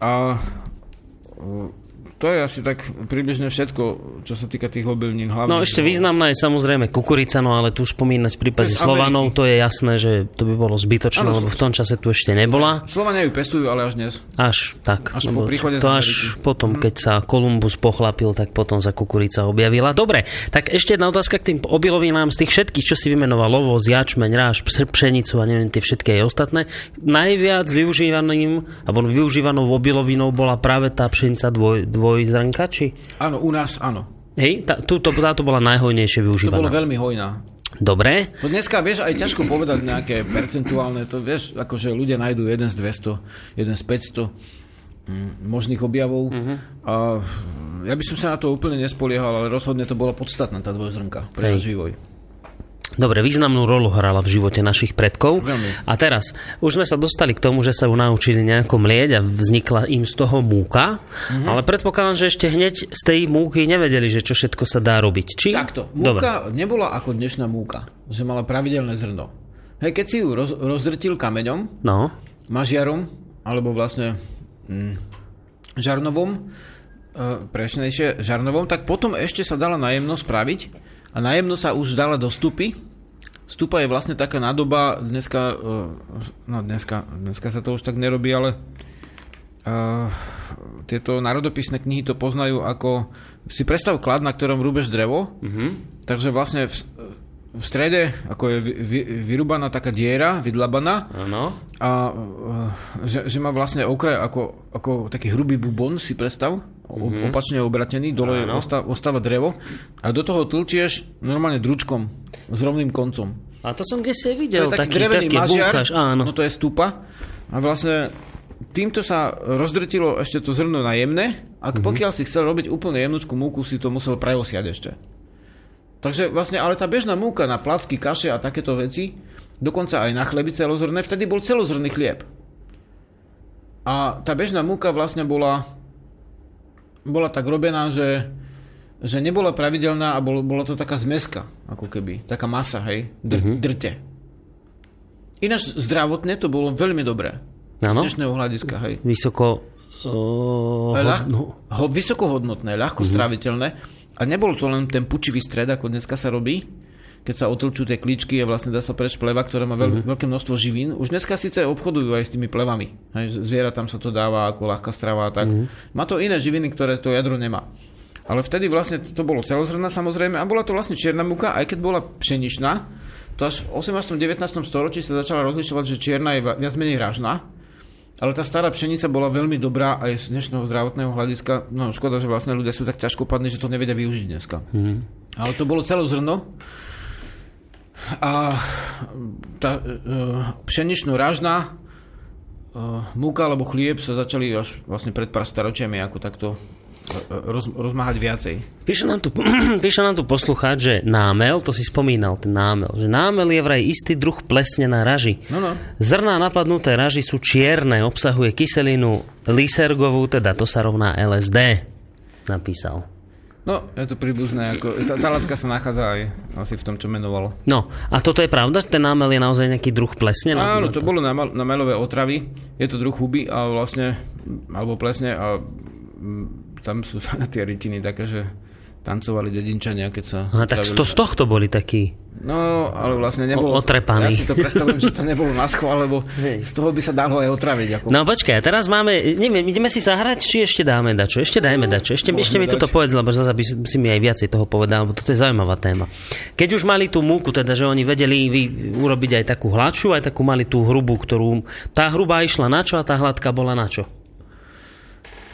a eh, to je asi tak približne všetko, čo sa týka tých obilnín. Hlavne no ešte významná je samozrejme kukurica, no ale tu spomínať v prípade Slovanov, to je jasné, že to by bolo zbytočné, ano, lebo v tom čase tu ešte nebola. Slovania ju pestujú, ale až dnes. Až, tak. Až po príchode to až potom, keď sa Kolumbus pochlapil, tak potom sa kukurica objavila. Dobre, tak ešte jedna otázka k tým obilovinám z tých všetkých, čo si vymenoval, lovo, zjačmeň, ráž, pšenicu a neviem, tie všetky aj ostatné. Najviac využívaným, alebo využívanou obilovinou bola práve tá pšenica dvoj, dvoj dvojzrnka, či? Áno, u nás áno. Hej, tá, túto, táto bola najhojnejšie využívaná. To bolo veľmi hojná. Dobre. To dneska, vieš, aj ťažko povedať nejaké percentuálne, to vieš, akože ľudia nájdú jeden z 200, jeden z 500 mm, možných objavov. Uh-huh. A ja by som sa na to úplne nespoliehal, ale rozhodne to bola podstatná tá dvojzrnka pre náš vývoj. Dobre, významnú rolu hrala v živote našich predkov. Veľmi. A teraz, už sme sa dostali k tomu, že sa ju naučili nejako mlieť a vznikla im z toho múka, mm-hmm. ale predpokladám, že ešte hneď z tej múky nevedeli, že čo všetko sa dá robiť. Či? Takto, múka Dobre. nebola ako dnešná múka, že mala pravidelné zrno. Hej, keď si ju roz, rozdrtil kameňom, no. mažiarom, alebo vlastne mm, žarnovom, e, prešnejšie žarnovom, tak potom ešte sa dala najemno spraviť a najemno sa už dala do stupy Stupa je vlastne taká nádoba, dneska, eh, no dneska, dneska sa to už tak nerobí, ale uh, tieto národopisné knihy to poznajú ako si predstav klad, na ktorom rúbeš drevo, mm-hmm. takže vlastne v, v strede, ako je vy, vy, vyrúbaná taká diera, vydlabaná. Áno. A že, že má vlastne okraj ako, ako taký hrubý bubon, si predstav, mm-hmm. opačne obratený, dole ostáva, ostáva drevo a do toho tlčieš normálne dručkom s rovným koncom. A to som kde si videl, to je taký, taký drevený taký mažiar, búchaš, áno. no to je stupa a vlastne týmto sa rozdrtilo ešte to zrno na jemné a mm-hmm. pokiaľ si chcel robiť úplne jemnúčku múku, si to musel preosiať ešte. Takže vlastne, ale tá bežná múka na placky, kaše a takéto veci, dokonca aj na chleby celozrné, vtedy bol celozrný chlieb. A tá bežná múka vlastne bola, bola tak robená, že, že nebola pravidelná a bol, bola to taká zmeska, ako keby, taká masa, hej, dr, mm-hmm. drte. Ináč zdravotne to bolo veľmi dobré. Áno? Z dnešného hľadiska, hej. Vysoko... Uh, Ľah, ho, vysokohodnotné, ľahko mm-hmm. stráviteľné a nebol to len ten pučivý stred, ako dneska sa robí, keď sa otlčujú tie klíčky a vlastne dá sa preč pleva, ktorá má veľ, mm-hmm. veľké množstvo živín. Už dneska síce obchodujú aj s tými plevami. Hej, zviera tam sa to dáva ako ľahká strava a tak. Mm-hmm. Má to iné živiny, ktoré to jadro nemá. Ale vtedy vlastne to bolo celozrná samozrejme a bola to vlastne čierna múka, aj keď bola pšeničná. To až v 18. 19. storočí sa začala rozlišovať, že čierna je viac menej ražná ale tá stará pšenica bola veľmi dobrá aj z dnešného zdravotného hľadiska. No škoda, že vlastne ľudia sú tak ťažko padní, že to nevedia využiť dneska. Mm. Ale to bolo celozrno. A tá e, pšenično rážna e, múka alebo chlieb sa začali až vlastne pred pár staročiami ako takto roz, rozmáhať viacej. Píše nám, tu, píše nám tu poslucháč, že námel, to si spomínal, ten námel, že námel je vraj istý druh plesne na raži. No, no. Zrná napadnuté raži sú čierne, obsahuje kyselinu lysergovú, teda to sa rovná LSD, napísal. No, je to príbuzné, ako, tá, tá látka sa nachádza aj asi v tom, čo menovalo. No, a toto je pravda, že ten námel je naozaj nejaký druh plesne? Áno, to, to bolo námelové otravy, je to druh huby a vlastne, alebo plesne a tam sú tie rytiny také, že tancovali dedinčania, keď sa... Aha, tak to z tohto boli takí No, ale vlastne nebolo... O, otrepaný. Ja si to predstavujem, že to nebolo na schvál, lebo z toho by sa dalo aj otraviť. Ako... No počkaj, teraz máme, neviem, ideme si zahrať, či ešte dáme dačo? Ešte dajme dačo. Ešte, ešte mi toto povedz, lebo zase by si mi aj viacej toho povedal, lebo toto je zaujímavá téma. Keď už mali tú múku, teda, že oni vedeli vy, urobiť aj takú hladšiu, aj takú mali tú hrubú, ktorú... Tá hrubá išla na čo a tá hladká bola na čo?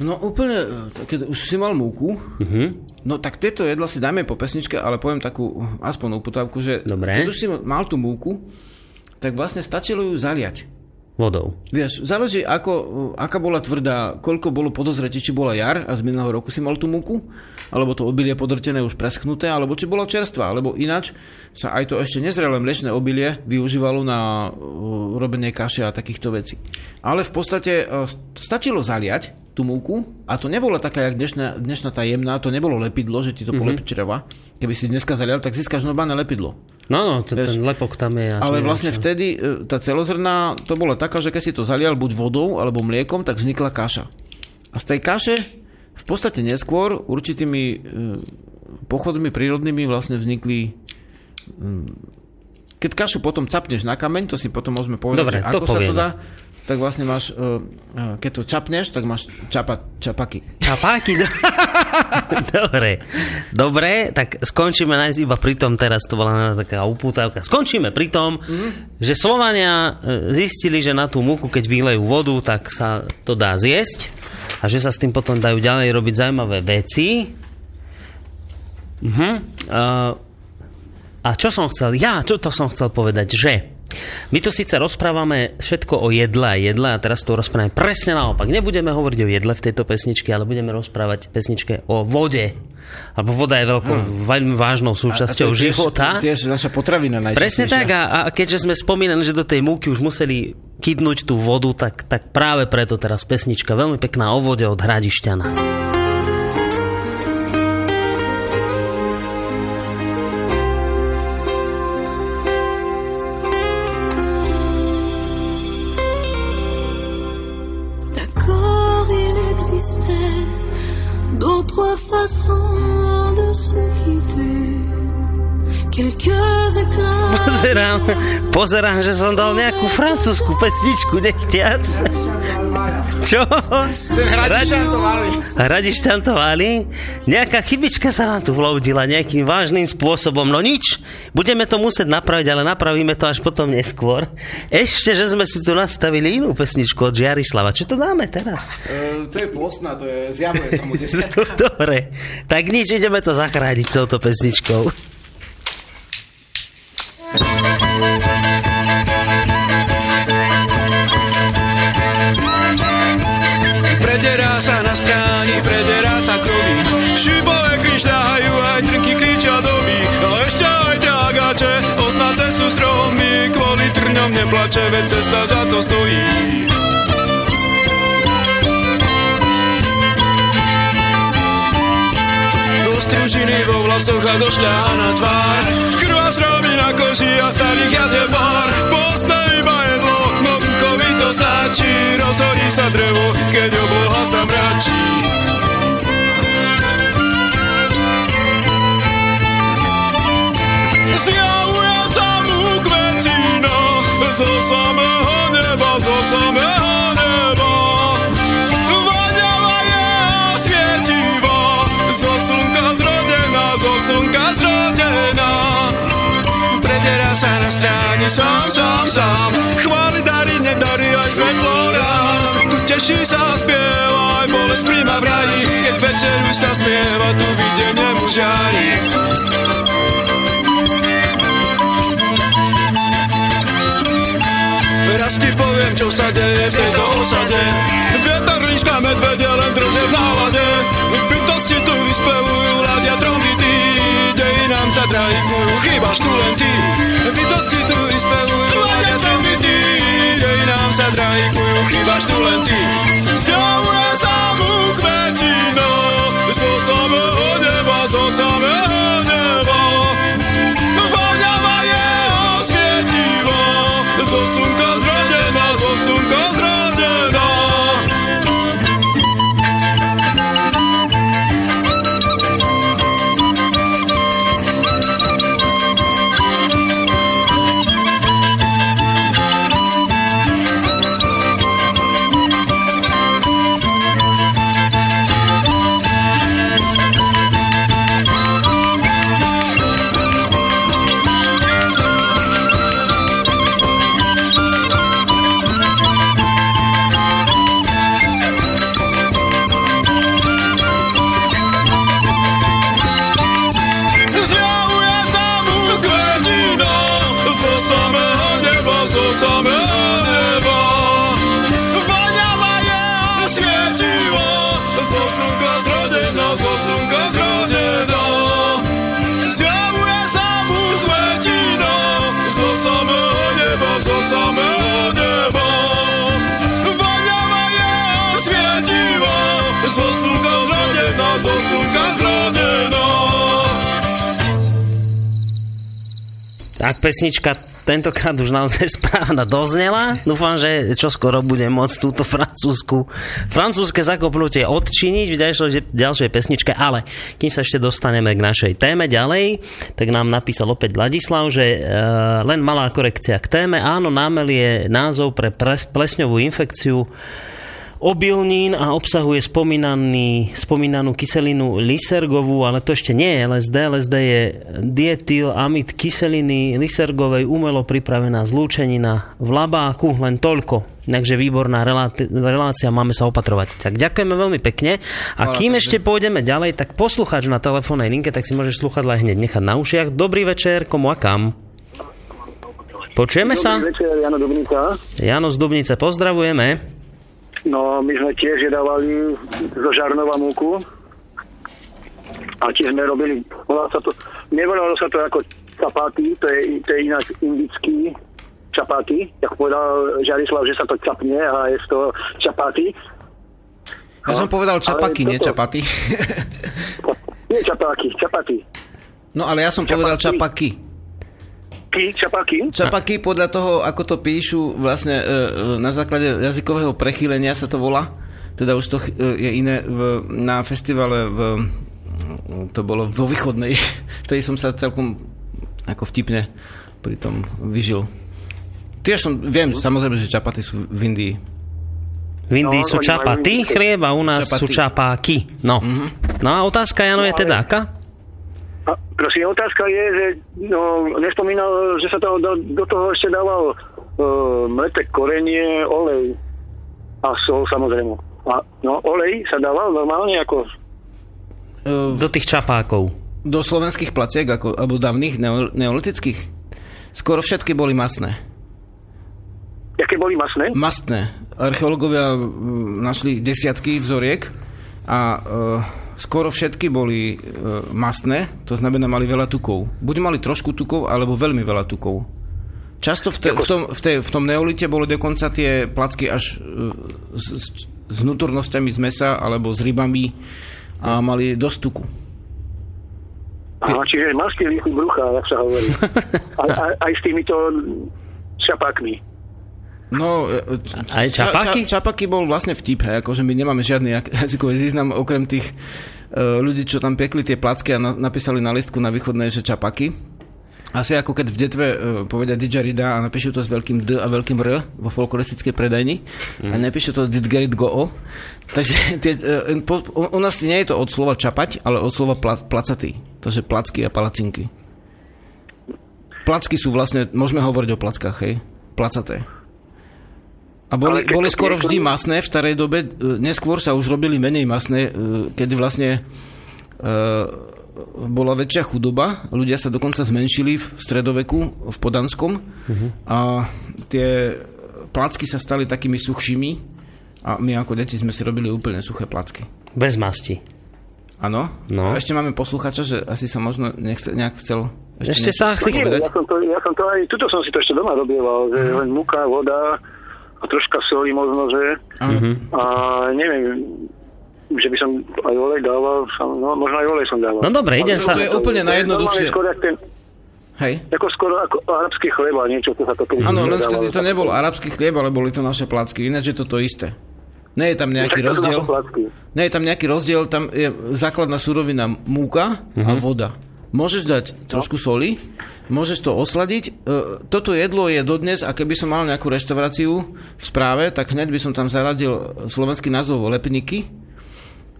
No úplne, e, keď už si mal múku, uh-huh. no tak tieto jedla si dajme po pesničke, ale poviem takú aspoň uputávku, že Dobre. keď už si mal tú múku, tak vlastne stačilo ju zaliať. Vodou. Vieš, záleží, ako, aká bola tvrdá, koľko bolo podozretí, či bola jar a z minulého roku si mal tú múku, alebo to obilie podrtené už preschnuté, alebo či bola čerstvá, alebo ináč sa aj to ešte nezrelé mliečne obilie využívalo na uh, robenie kaše a takýchto vecí. Ale v podstate uh, stačilo zaliať tú múku a to nebola taká, jak dnešná, dnešná tá jemná, to nebolo lepidlo, že ti to mm-hmm. polepí čreva. Keby si dneska zalial, tak získaš normálne lepidlo. No, no, to, ten lepok tam je. Ale vlastne vtedy e, tá celozrná, to bola taká, že keď si to zalial buď vodou alebo mliekom, tak vznikla kaša. A z tej kaše v podstate neskôr určitými e, pochodmi prírodnými vlastne vznikli mm, keď kašu potom capneš na kameň, to si potom môžeme povedať, Dobre, že ako sa to dá, tak vlastne máš, uh, keď to čapneš, tak máš čapa, čapaky. Čapáky? Dobre. Dobre, tak skončíme nájsť iba pri tom, teraz to bola taká upútavka. Skončíme pri tom, mm-hmm. že Slovania e, zistili, že na tú múku, keď vylejú vodu, tak sa to dá zjesť a že sa s tým potom dajú ďalej robiť zaujímavé veci. Uh-huh. Uh, a čo som chcel? Ja, čo to som chcel povedať, že my tu síce rozprávame všetko o jedle a jedle a teraz to rozprávame presne naopak. Nebudeme hovoriť o jedle v tejto pesničke, ale budeme rozprávať pesničke o vode. Lebo voda je veľkou, hmm. veľmi vážnou súčasťou a, a tiež, života. Tiež naša potravina Presne tak a, a keďže sme spomínali, že do tej múky už museli kydnúť tú vodu, tak, tak práve preto teraz pesnička veľmi pekná o vode od Hradišťana. D'autres façons de se quitter. Pozerám, pozerám, že som dal nejakú francúzsku pesničku, nechtiac. Čo? Ten hradiš tam to váli. Radiš tam to váli? Nejaká chybička sa nám tu vloudila nejakým vážnym spôsobom. No nič, budeme to musieť napraviť, ale napravíme to až potom neskôr. Ešte, že sme si tu nastavili inú pesničku od Žiarislava. Čo to dáme teraz? Uh, to je pôstna, to je zjavuje sa mu Dobre, tak nič, ideme to zachrániť touto pesničkou. Sa na stráni, prederá sa krovy Šibové krišľahajú, aj trnky kričia doby A ešte aj ťagače, osnaté sú stromy. Kvôli trňom neplače, veď cesta za to stojí. Stružiny vo vlasoch a došľa na tvár. Krva sromy na koži a starých jazie pár Posná iba no duchovi to stačí Rozhorí sa drevo, keď obloha sa mračí Zjavuje sa mu kvetina Zo samého neba, zo samého neba. Voňava jeho svietivo Zo slnka zrodená, zo slnka zrodená. Sa na stráni sám, sám, sám. Chváli dary, nedary, svetlo rád Tu teší sa, spieva, aj bolesť príjma v raji. Keď večer už sa spieva, tu videnie mu žári Raz ti poviem, čo sa deje v tejto osade. Vietor, líška, medvede len držia v nálade Bytosti tu vyspevujú, ladia trombity Dejinám sa trajkujú, chýbaš tu len ty. Bytosti tu vyspevujú, ladia trombity Tu len ty Zjavuje sa mu kvetino Zo samého neba, zo samého neba. Voňava jeho svietivo Zo slnka zrodená, zo slnka zrodená Tak pesnička tentokrát už naozaj správna doznela. Dúfam, že čo skoro budem môcť túto francúzsku, francúzske zakopnutie odčiniť v ďalšej, ďalšej pesničke, ale kým sa ešte dostaneme k našej téme ďalej, tak nám napísal opäť Vladislav, že e, len malá korekcia k téme. Áno, námel je názov pre plesňovú infekciu obilnín a obsahuje spomínaný, spomínanú kyselinu lysergovú, ale to ešte nie je LSD. LSD je dietyl amid kyseliny lysergovej umelo pripravená zlúčenina v labáku, len toľko. Takže výborná relácia, relácia, máme sa opatrovať. Tak ďakujeme veľmi pekne. A kým ešte pôjdeme ďalej, tak poslucháč na telefónnej linke, tak si môžeš sluchadla hneď nechať na ušiach. Dobrý večer, komu a kam? Počujeme sa? Dobrý večer, Jano Dubnica. Jano z Dubnice, pozdravujeme. No, my sme tiež jedávali zo žarnova múku. A tiež sme robili, volalo sa to, nevolalo sa to ako čapáty, to je, to je ináč indický čapáty, jak povedal Žarislav, že sa to čapne a je toho čapáty. Ja som povedal čapaky, nie čapaty. Nie čapáky, čapaty. No ale ja som povedal Čapaky. čapaky.Ky, čapáky? Čapaky podľa toho, ako to píšu, vlastne e, e, na základe jazykového prechýlenia sa to volá. Teda už to e, je iné v, na festivale v, to bolo vo východnej, vtedy som sa celkom ako vtipne pri tom vyžil. Tiež som, viem, samozrejme, že čapaty sú v Indii. V Indii No, sú čapaty chlieb a u nás Čapaty. sú čapáky. No. No a otázka, Jano, je No, teda aká? A, prosím, otázka je, že no, nespomínal, že sa to, do, do toho ešte dával uh, mleté korenie, olej a sol samozrejme. A, no, olej sa dával normálne ako... E, Do tých čapákov. do slovenských placiek, ako, alebo dávnych neo, neolitických, skoro všetky boli masné. Jaké boli masné? Mastné. Archeológovia mm, našli desiatky vzoriek a e, skoro všetky boli e, mastné, to znamená mali veľa tukov. Buď mali trošku tukov, alebo veľmi veľa tukov. Často v, te, v, tom, v, tej, v tom neolite boli dokonca tie placky až e, s, s, s vnútornosťami z mesa alebo s rybami a mali dosť tuku. Aha, čiže masti brucha, jak sa hovorí. aj, aj, aj s týmito šapákmi. No, Aj ča- čapáky? Ča, čapaky bol vlastne vtip, hej, akože my nemáme žiadny jazykový význam, okrem tých e, ľudí, čo tam pekli tie placky a na, napísali na listku na východnej, že čapaky. Asi ako keď v detve e, povedia didgeridá a napíšu to s veľkým D a veľkým R vo folkloristickej predajni mm. a napíšu to didgerid go o. Takže tie, e, po, u, u nás nie je to od slova čapať, ale od slova pla, placatý. Takže placky a palacinky. Placky sú vlastne, môžeme hovoriť o plackách, hej? Placaté. A boli, boli skoro vždy masné v starej dobe, e, neskôr sa už robili menej masné, e, keď vlastne e, bola väčšia chudoba, ľudia sa dokonca zmenšili v stredoveku, v Podanskom a tie placky sa stali takými suchšími a my ako deti sme si robili úplne suché placky. Bez masti. Áno? No. A ešte máme posluchača, že asi sa možno nechce, nejak chcel Ešte niečo- sa chci- ja som, to, ja som to aj, tuto som si to ešte doma robieval, že len múka, voda a troška soli možno, že Áno. a neviem, že by som aj olej dával, sam- no možno aj olej som dával. No dobre, idem To sa... je úplne To je najjednoduchšie. jak ten, Hej. ako skoro ako arabský chleba, niečo, čo sa to kedy Áno, len vtedy to nebol arabský chlieb, ale boli to naše placky. Ináč je to to isté. Nie je tam nejaký to rozdiel. Nie je tam nejaký rozdiel, tam je základná surovina múka a voda. Môžeš dať trošku soli, môžeš to osladiť. E, Toto jedlo je dodnes, a keby som mal nejakú reštauráciu v správe, tak hneď by som tam zaradil slovenský názov lepníky.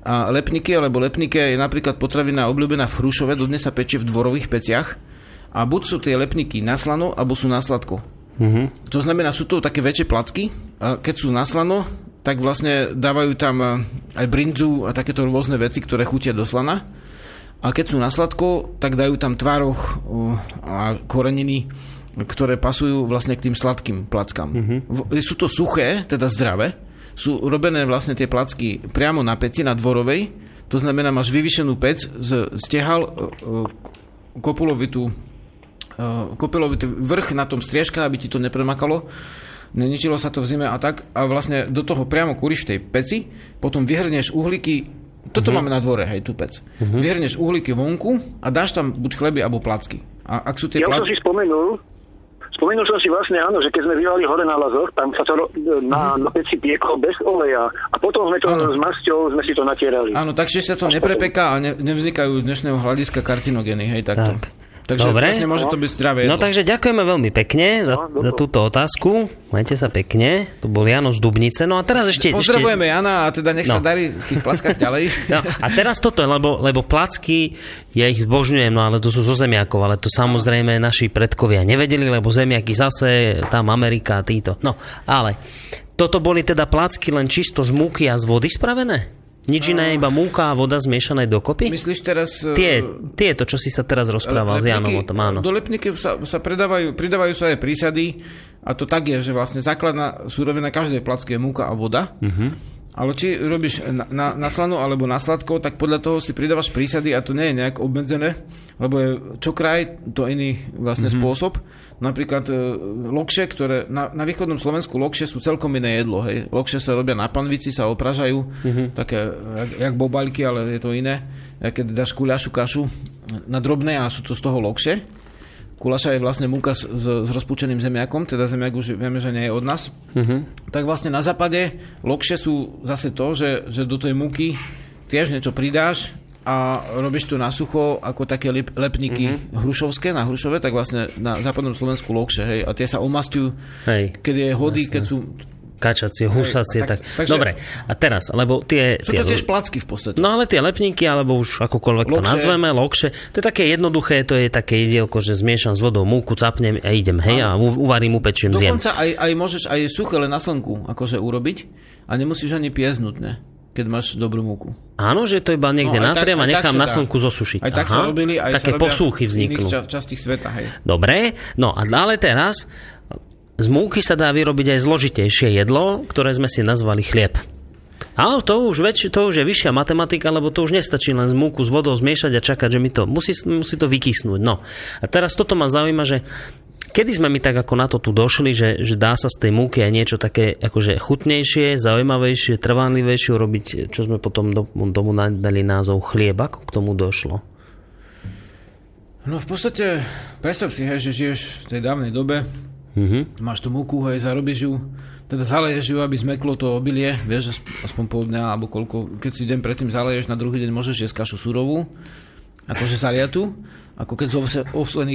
A lepníky alebo lepnike je napríklad potravina obľúbená v Hrušove, dodnes sa pečie v dvorových peciach. A buď sú tie lepníky na slano, alebo sú na sladko. To znamená, sú to také väčšie placky a keď sú na slano, tak vlastne dávajú tam eh, aj brinzu a takéto rôzne veci, ktoré chutia do slana. A keď sú na sladko, tak dajú tam tvároch eh, a koreniny, ktoré pasujú vlastne k tým sladkým plackám. Mm-hmm. Sú to suché, teda zdravé. Sú robené vlastne tie placky priamo na peci, na dvorovej. To znamená, máš vyvyšenú pec, z, stehal, eh, eh, kopulovitú kopelovitý vrch na tom striežka, aby ti to nepremakalo. Neničilo sa to v zime a tak. A vlastne do toho priamo kúriš v tej peci, potom vyhrnieš uhlíky, toto uh-huh. máme na dvore, hej, tú pec. Uh-huh. Vyhrnieš uhlíky vonku a dáš tam buď chleby alebo placky. A ak sú tie Ja som placky... si spomenul, spomenul som si vlastne áno, že keď sme bývali hore na Lazoch, tam sa to ro- na, na peci pieklo bez oleja a potom sme to Áno. s masťou sme si to natierali. Áno, takže sa to neprepeká a ne, nevznikajú z dnešného hľadiska karcinogény, hej, takto. Tak. Takže Dobre. vlastne môže to byť zdravé No jedlo. takže ďakujeme veľmi pekne za, No, za túto otázku. Majte sa pekne. To bol Jano z Dubnice. No a teraz ešte... Pozdravujeme Jana a teda nech sa No. darí v tých plackách ďalej. No, a teraz toto, lebo, lebo placky, ja ich zbožňujem, no ale to sú zo zemiakov, ale to samozrejme naši predkovia nevedeli, lebo zemiaky zase, tam Amerika a títo. No, ale toto boli teda placky len čisto z múky a z vody spravené? Nič iné, iba múka a voda zmiešané dokopy? Myslíš teraz... eh, Tie, tie to, čo si sa teraz rozprával s Janom o tom, áno. Do lepníky sa, sa predávajú, pridávajú sa aj prísady a to tak je, že vlastne základná súrovina každej placky je múka a voda. Uh-huh. Ale či robíš na, na, na slanu alebo na sladko, tak podľa toho si pridávaš prísady a to nie je nejak obmedzené, lebo je čo kraj, to iný vlastne Mhm. uh-huh. spôsob. Napríklad e, lokše, ktoré na, na východnom Slovensku lokše sú celkom iné jedlo. Hej. Lokše sa robia na panvici, sa opražajú, Mhm. uh-huh. také jak, jak bobalky, ale je to iné. A Keď dáš kuľašu kašu na drobné a sú to z toho lokše, Kulaša je vlastne múka s, s, s rozpúčeným zemiakom, teda zemiak už vieme, že nie je od nás. Uh-huh. Tak vlastne na západe lokše sú zase to, že, že do tej múky tiež niečo pridáš a robíš to na sucho ako také lep, lepníky uh-huh. hrušovské na hrušove, tak vlastne na západnom Slovensku lokše, hej, a tie sa omastujú, Hej. keď je hody, keď sú kačacie, husacie. Tak, tak- takže- Dobre, a teraz, lebo tie... Sú tie to tiež placky v podstate. No ale tie lepníky, alebo už akokoľvek to Lokše. nazveme, lokše, to je také jednoduché, to je také jedielko, že zmiešam s vodou múku, capnem a idem, hej, a uvarím, upečím, zjem. Dokonca aj, aj môžeš aj suché len na slnku akože urobiť a nemusíš ani piesť nutné, keď máš dobrú múku. Áno, že to iba niekde No, natriem a nechám na slnku zosušiť. Aj tak Aha, sa robili, aj také sa posúchy v vzniknú. iných ča- častých sveta, hej. Dobre, no a ale teraz z múky sa dá vyrobiť aj zložitejšie jedlo, ktoré sme si nazvali chlieb. Ale to už, väč, to už je vyššia matematika, lebo to už nestačí len z múku s vodou zmiešať a čakať, že mi to musí, musí to vykysnúť. No a teraz toto ma zaujíma, že kedy sme my tak ako na to tu došli, že, že dá sa z tej múky aj niečo také akože chutnejšie, zaujímavejšie, trvanlivejšie urobiť, čo sme potom do, tomu dali názov chlieb, ako k tomu došlo? No v podstate, predstav si, hej, že žiješ v tej dávnej dobe, Mhm. máš tú múku, hej, zarobíš ju, teda zaleješ ju, aby zmeklo to obilie, vieš, asp- aspoň pol dňa, alebo koľko, keď si deň predtým zaleješ, na druhý deň môžeš jesť kašu surovú, akože zaliatu, ako keď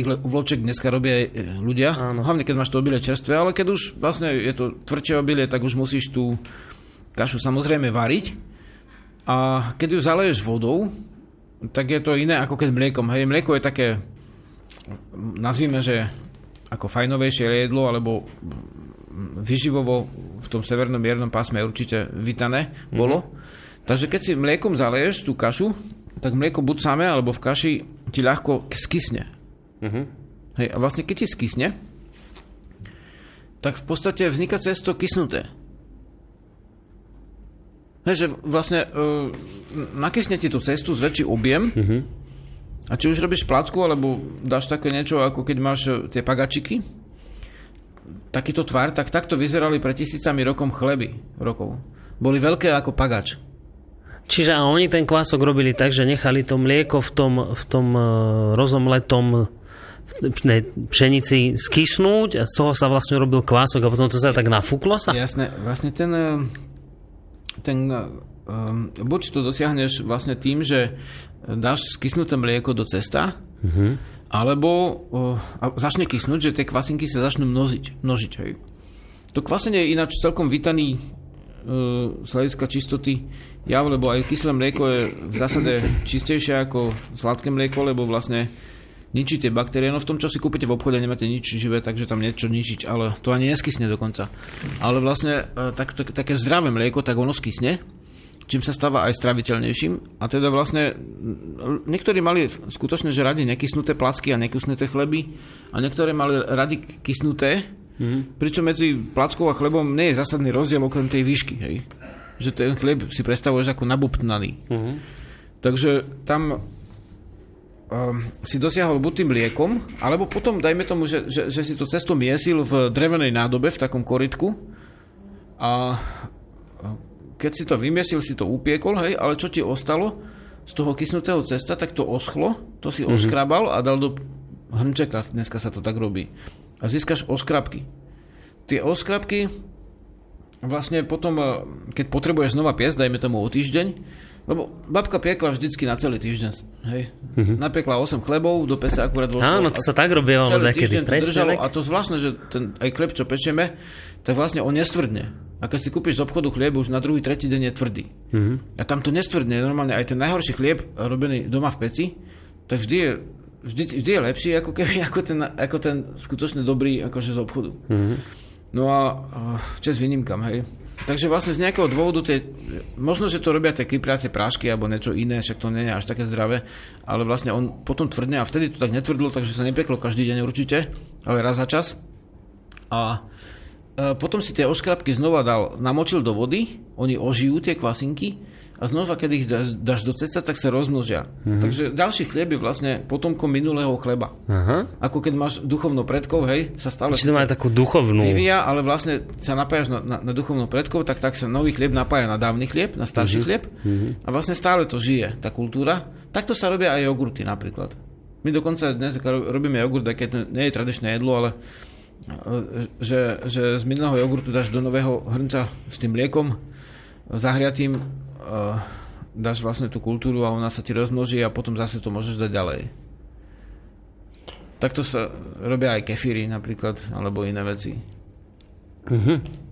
le- vloček dneska robia aj e, ľudia, Áno. hlavne keď máš to obilie čerstvé, ale keď už vlastne je to tvrdšie obilie, tak už musíš tú kašu samozrejme variť a keď ju zaleješ vodou, tak je to iné ako keď mliekom. Hej, mlieko je také, nazvime, že ako fajnovejšie jedlo, alebo vyživovo v tom severnom miernom pásme určite vítané bolo. Mm-hmm. Takže keď si mliekom zaleješ tú kašu, tak mlieko buď samé, alebo v kaši ti ľahko skysne. Mhm. Hej, a vlastne keď ti skysne, tak v podstate vzniká cez to kysnuté. Hej, že vlastne uh, nakysne ti tú cestu, zväčší objem Mhm. a či už robíš placku, alebo dáš také niečo, ako keď máš e, tie pagačiky, takýto tvar, tak takto vyzerali pred tisícami rokom chleby rokov. Boli veľké ako pagač. Čiže a oni ten kvások robili tak, že nechali to mlieko v tom, v tom uh, rozomletom ne, pšenici skysnúť a z toho sa vlastne robil kvások a potom to sa tak nafúklo sa? Jasné, vlastne ten, eh, ten um, buď to dosiahneš vlastne tým, že dáš skysnuté mlieko do cesta, Mhm. alebo uh, začne kysnúť, že tie kvasinky sa začnú množiť. množiť hej. To kvasenie je ináč celkom vítaný z hľadiska čistoty jav, lebo aj kyslé mlieko je v zásade čistejšie ako sladké mlieko, lebo vlastne ničí tie baktérie. No v tom, čo si kúpite v obchode, nemáte nič živé, takže tam niečo ničiť, ale to ani neskysne dokonca. Ale vlastne e, tak, tak, také zdravé mlieko, tak ono skysne, čím sa stáva aj straviteľnejším. A teda vlastne niektorí mali skutočne, že radi nekysnuté placky a nekysnuté chleby a niektoré mali radi kysnuté, mm-hmm. pričom medzi plackou a chlebom nie je zásadný rozdiel okrem tej výšky, hej. Že ten chlieb si predstavuješ ako nabuptnaný. Mm-hmm. Takže tam um, si dosiahol buď tým mliekom, alebo potom, dajme tomu, že, že, že si to cesto miesil v drevenej nádobe, v takom korytku a keď si to vymiesil, si to upiekol, hej, ale čo ti ostalo z toho kysnutého cesta, tak to oschlo, to si mm-hmm. oskrabal a dal do hrnčeka, dneska sa to tak robí. A získaš oskrabky. Tie oskrabky vlastne potom, eh, keď potrebuješ znova piesť, dajme tomu o týždeň, lebo babka piekla vždycky na celý týždeň, hej. Mm-hmm. Napiekla 8 chlebov, do pesa akurát vošlo. Áno, to sa tak niekedy, to presne držalo a to zvláštne, že ten aj chleb, čo pečieme, tak vlastne on nestvrdne. A keď si kúpiš z obchodu chlieb, už na druhý, tretí deň je tvrdý. Mm-hmm. A tam to nestvrdne. Normálne aj ten najhorší chlieb, robený doma v peci, tak vždy je, vždy, vždy je lepší ako, keby, ako, ten, ako ten skutočne dobrý akože z obchodu. Mm-hmm. No a čas výnimkám, hej. Takže vlastne z nejakého dôvodu tie, možno, že to robia tie kypriace prášky alebo niečo iné, však to nie je až také zdravé, ale vlastne on potom tvrdne a vtedy to tak netvrdlo, takže sa nepeklo každý deň určite, ale raz za čas. A e, potom si tie oškrabky znova dal, namočil do vody, oni ožijú tie kvasinky a znova, keď ich dáš, dáš do cesta, tak sa rozmnožia. Mm-hmm. Takže ďalší chlieb je vlastne potomkom minulého chleba. Aha. Ako keď máš duchovno predkov, hej, sa stále Čiže to má takú duchovnú... vyvíja, ale vlastne sa napájaš na, na, na duchovno predkov, tak, tak sa nový chlieb napája na dávny chlieb, na starší mm-hmm. chlieb a vlastne stále to žije, tá kultúra. Takto sa robia aj jogurty napríklad. My dokonca dnes robíme jogurt, aj keď to nie je tradičné jedlo, ale e, že, že z minulého jogurtu dáš do nového hrnca s tým mliekom zahriatým dáš vlastne tú kultúru a ona sa ti rozmnoží a potom zase to môžeš dať ďalej. Takto sa robia aj kefíry napríklad, alebo iné veci.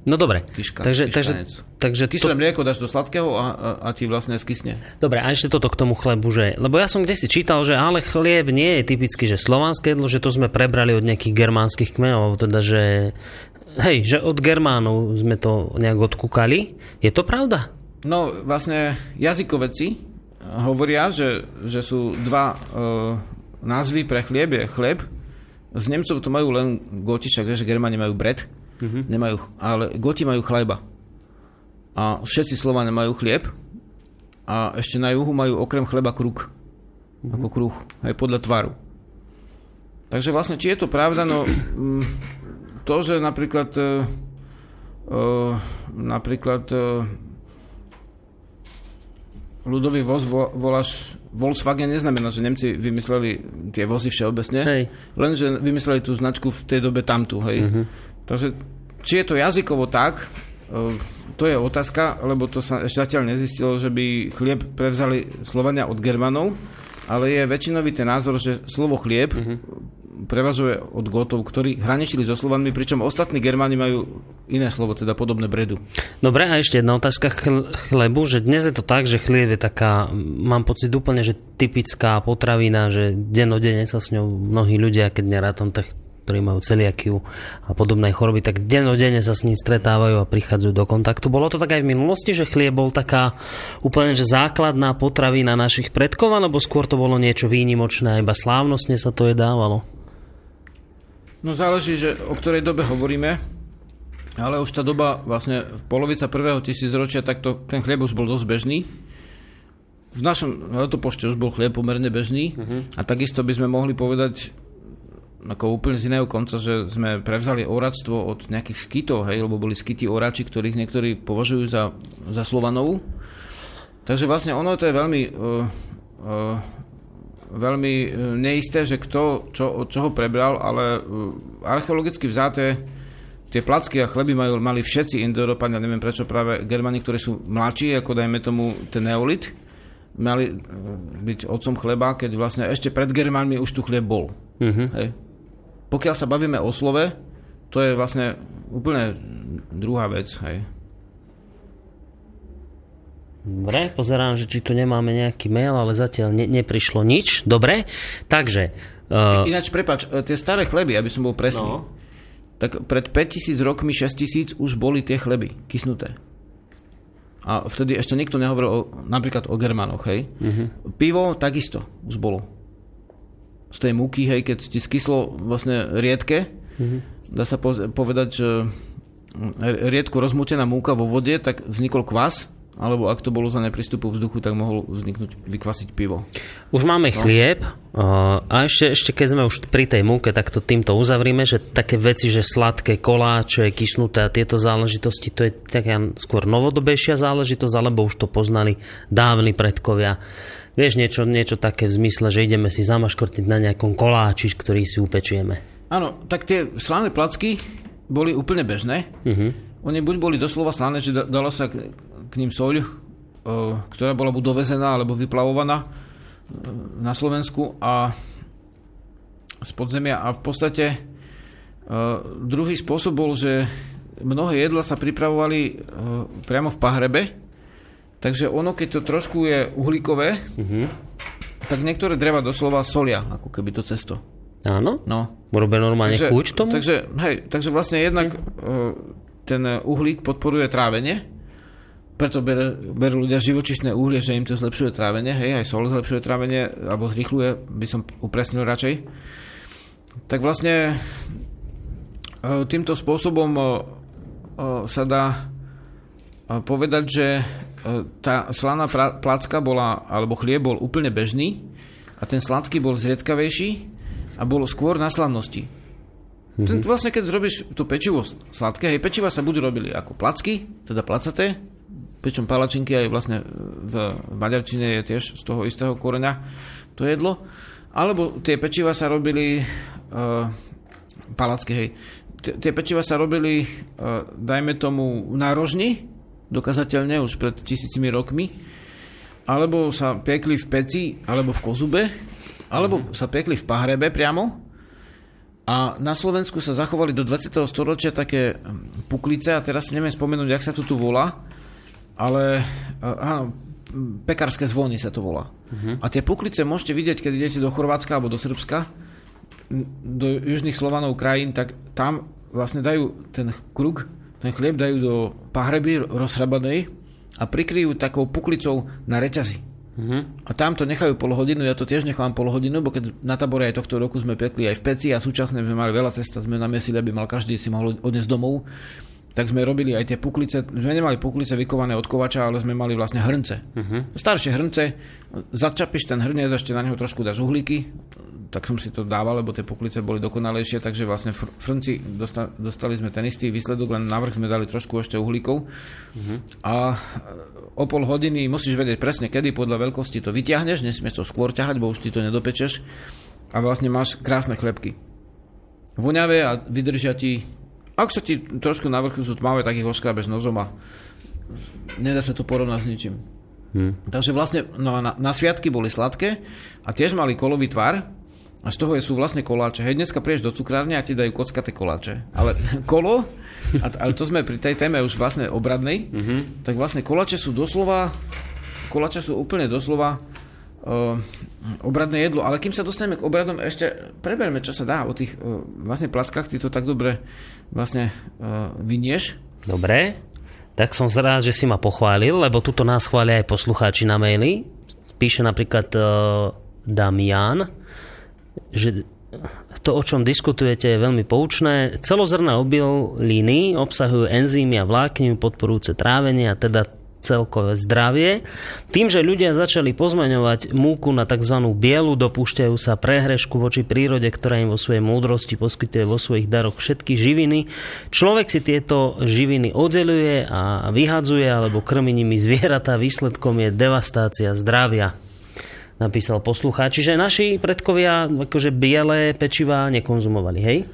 No dobre. Kiška, takže, takže, kiškanec. takže Kyslé to, mlieko dáš do sladkého a, a, a ti vlastne skysne. Dobre, a ešte toto k tomu chlebu, že, lebo ja som kde si čítal, že ale chlieb nie je typicky, že slovanské jedlo, že to sme prebrali od nejakých germánskych kmeňov, alebo teda, že hej, že od Germánov sme to nejak odkúkali. Je to pravda? No vlastne jazykoveci hovoria, že, že sú dva e, názvy pre chlieb, je chleb. Z Nemcov to majú len goti, však vieš, že Germáni majú bread, mm-hmm. nemajú, ale goti majú chleba. A všetci Slovania majú chlieb a ešte na juhu majú okrem chleba kruk. Mm-hmm. Ako kruh, aj podľa tvaru. Takže vlastne, či je to pravda, no mm, to, že napríklad uh, uh, napríklad uh, ľudový voz vo, voláš Volkswagen neznamená, že Nemci vymysleli tie vozy všeobecne, Hej. len že vymysleli tú značku v tej dobe tamtu, hej. Uh-huh. Takže či je to jazykovo tak, uh, to je otázka, lebo to sa ešte zatiaľ nezistilo, že by chlieb prevzali Slovania od Germanov, ale je väčšinový ten názor, že slovo chlieb uh-huh. prevažuje od Gotov, ktorí hraničili so Slovanmi, pričom ostatní Germáni majú iné slovo, teda podobné bredu. Dobre, a ešte jedna otázka chlebu, že dnes je to tak, že chlieb je taká, mám pocit úplne, že typická potravina, že dennodenne sa s ňou mnohí ľudia, keď nerátam tých ktorí majú celiakiu a podobné choroby, tak dennodenne sa s ním stretávajú a prichádzajú do kontaktu. Bolo to tak aj v minulosti, že chlieb bol taká úplne že základná potravina našich predkov, alebo skôr to bolo niečo výnimočné iba slávnostne sa to jedávalo? No záleží, že o ktorej dobe hovoríme, ale už tá doba, vlastne v polovica prvého tisícročia, tak to, ten chlieb už bol dosť bežný. V našom letopošte už bol chlieb pomerne bežný uh-huh. a takisto by sme mohli povedať ako úplne z iného konca, že sme prevzali oračstvo od nejakých skytov, hej, lebo boli skyty orači, ktorých niektorí považujú za, za Slovanov. Takže vlastne ono to je veľmi uh, uh, veľmi uh, neisté, že kto čo, od čoho prebral, ale uh, archeologicky vzáté tie placky a chleby majú, mali všetci Indoeurópania, neviem prečo práve Germani, ktorí sú mladší, ako dajme tomu ten neolit, mali byť otcom chleba, keď vlastne ešte pred Germánmi už tu chlieb bol. Mhm. Hej. Pokiaľ sa bavíme o slove, to je vlastne úplne druhá vec. Hej. Dobre, pozerám, že či tu nemáme nejaký mail, ale zatiaľ ne, neprišlo nič. Dobre, takže... Uh, Ináč, prepač, e, tie staré chleby, aby som bol presný, No. tak pred 5000 rokmi, 6000 už boli tie chleby kysnuté. A vtedy ešte nikto nehovoril o, napríklad o Germanoch, hej. Uh-huh. Pivo takisto už bolo. Z tej múky, hej, keď ti skyslo vlastne riedke, uh-huh. dá sa po- povedať, že mm, riedku rozmutená múka vo vode, tak vznikol kvas, alebo ak to bolo za neprístupu vzduchu, tak mohol vzniknúť, vykvasiť pivo. Už máme chlieb uh, a ešte, ešte keď sme už pri tej múke, tak to týmto uzavrime, že také veci, že sladké koláče, kysnuté a tieto záležitosti, to je taká skôr novodobejšia záležitosť, alebo už to poznali dávni predkovia. Vieš, niečo, niečo také v zmysle, že ideme si zamaškortiť na nejakom koláči, ktorý si upečieme. Áno, tak tie slané placky boli úplne bežné. Uh-huh. Oni buď boli doslova slané, že da- dalo sa k, k ním soľ, uh, ktorá bola buď dovezená alebo vyplavovaná uh, na Slovensku a z podzemia. A v podstate uh, druhý spôsob bol, že mnohé jedla sa pripravovali priamo v pahrebe, takže ono, keď to trošku je uhlíkové, uh-huh. tak niektoré dreva doslova solia, ako keby to cesto. Áno? No, Robia normálne takže, chuť tomu? Takže, hej, takže vlastne jednak uh, ten uhlík podporuje trávenie, preto berú ber ľudia živočišné uhlie, že im to zlepšuje trávenie, hej, aj sol zlepšuje trávenie, alebo zrýchluje, by som upresnil radšej. Tak vlastne uh, týmto spôsobom uh, sa dá povedať, že tá slaná placka bola, alebo chlieb bol úplne bežný a ten sladký bol zriedkavejší a bol skôr na slavnosti. Mm-hmm. Ten, vlastne keď zrobíš to pečivo sladké, hej, pečiva sa buď robili ako placky, teda placaté, pričom palačinky aj vlastne v maďarčine je tiež z toho istého koreňa to jedlo, alebo tie pečiva sa robili uh, palacky, hej. T- tie pečiva sa robili, uh, dajme tomu, na rožni, dokazateľne už pred tisícimi rokmi, alebo sa piekli v peci, alebo v kozube, alebo sa piekli v pahrebe priamo. A na Slovensku sa zachovali do 20. storočia také hm, puklice, a teraz si neviem spomenúť, jak sa to tu volá, ale áno, pekárske zvony sa to volá. Uh-huh. A tie puklice môžete vidieť, keď idete do Chorvátska alebo do Srbska, do južných Slovanov krajín, tak tam vlastne dajú ten kruk, ten chlieb dajú do pahreby rozhrabanej a prikryjú takou puklicou na reťazi. Uh-huh. A tam to nechajú pol hodinu, ja to tiež nechám pol hodinu, bo keď na tabore aj tohto roku sme pekli aj v peci a súčasne sme mali veľa cesta, sme namiesili, aby mal každý si mohol odniesť domov, tak sme robili aj tie puklice, sme nemali puklice vykované od kovača, ale sme mali vlastne hrnce. Uh-huh. Staršie hrnce, začapíš ten hrniec, ešte na neho trošku dáš uhlíky, tak som si to dával, lebo tie poklice boli dokonalejšie, takže vlastne fr- frnci dostali, dostali sme ten istý výsledok, len navrh sme dali trošku ešte uhlíkov. Uh-huh. A o pol hodiny musíš vedieť presne, kedy podľa veľkosti to vyťahneš, nesmieš to skôr ťahať, bo už ty to nedopečeš. A vlastne máš krásne chlebky. Voňavé a vydržia ti... Ak sa ti trošku na vrchu sú tmavé, tak ich oškrabeš nozom a nedá sa to porovnať s ničím. Hmm. Takže vlastne no na, na sviatky boli sladké a tiež mali kolový tvar, a z toho sú vlastne koláče. Hej, dneska prieš do cukrárne a ti dajú kockaté koláče. Ale kolo, a, ale to sme pri tej téme už vlastne obradnej, mm-hmm. tak vlastne koláče sú doslova, koláče sú úplne doslova uh, obradné jedlo. Ale kým sa dostaneme k obradom, ešte preberme, čo sa dá o tých uh, vlastne plackách. Ty to tak dobre vlastne uh, vynieš. Dobre. Tak som rád, že si ma pochválil, lebo tuto nás chvália aj poslucháči na maily. Píše napríklad uh, Damian, že to, o čom diskutujete, je veľmi poučné. Celozrné obiliny obsahujú enzymy a vlákninu podporujúce trávenie a teda celkové zdravie. Tým, že ľudia začali pozmaňovať múku na tzv. bielu, dopúšťajú sa prehrešku voči prírode, ktorá im vo svojej múdrosti poskytuje vo svojich daroch všetky živiny. Človek si tieto živiny oddeluje a vyhadzuje alebo krmi nimi zvieratá. Výsledkom je devastácia zdravia napísal poslucháč. Čiže naši predkovia akože biele pečiva nekonzumovali, hej?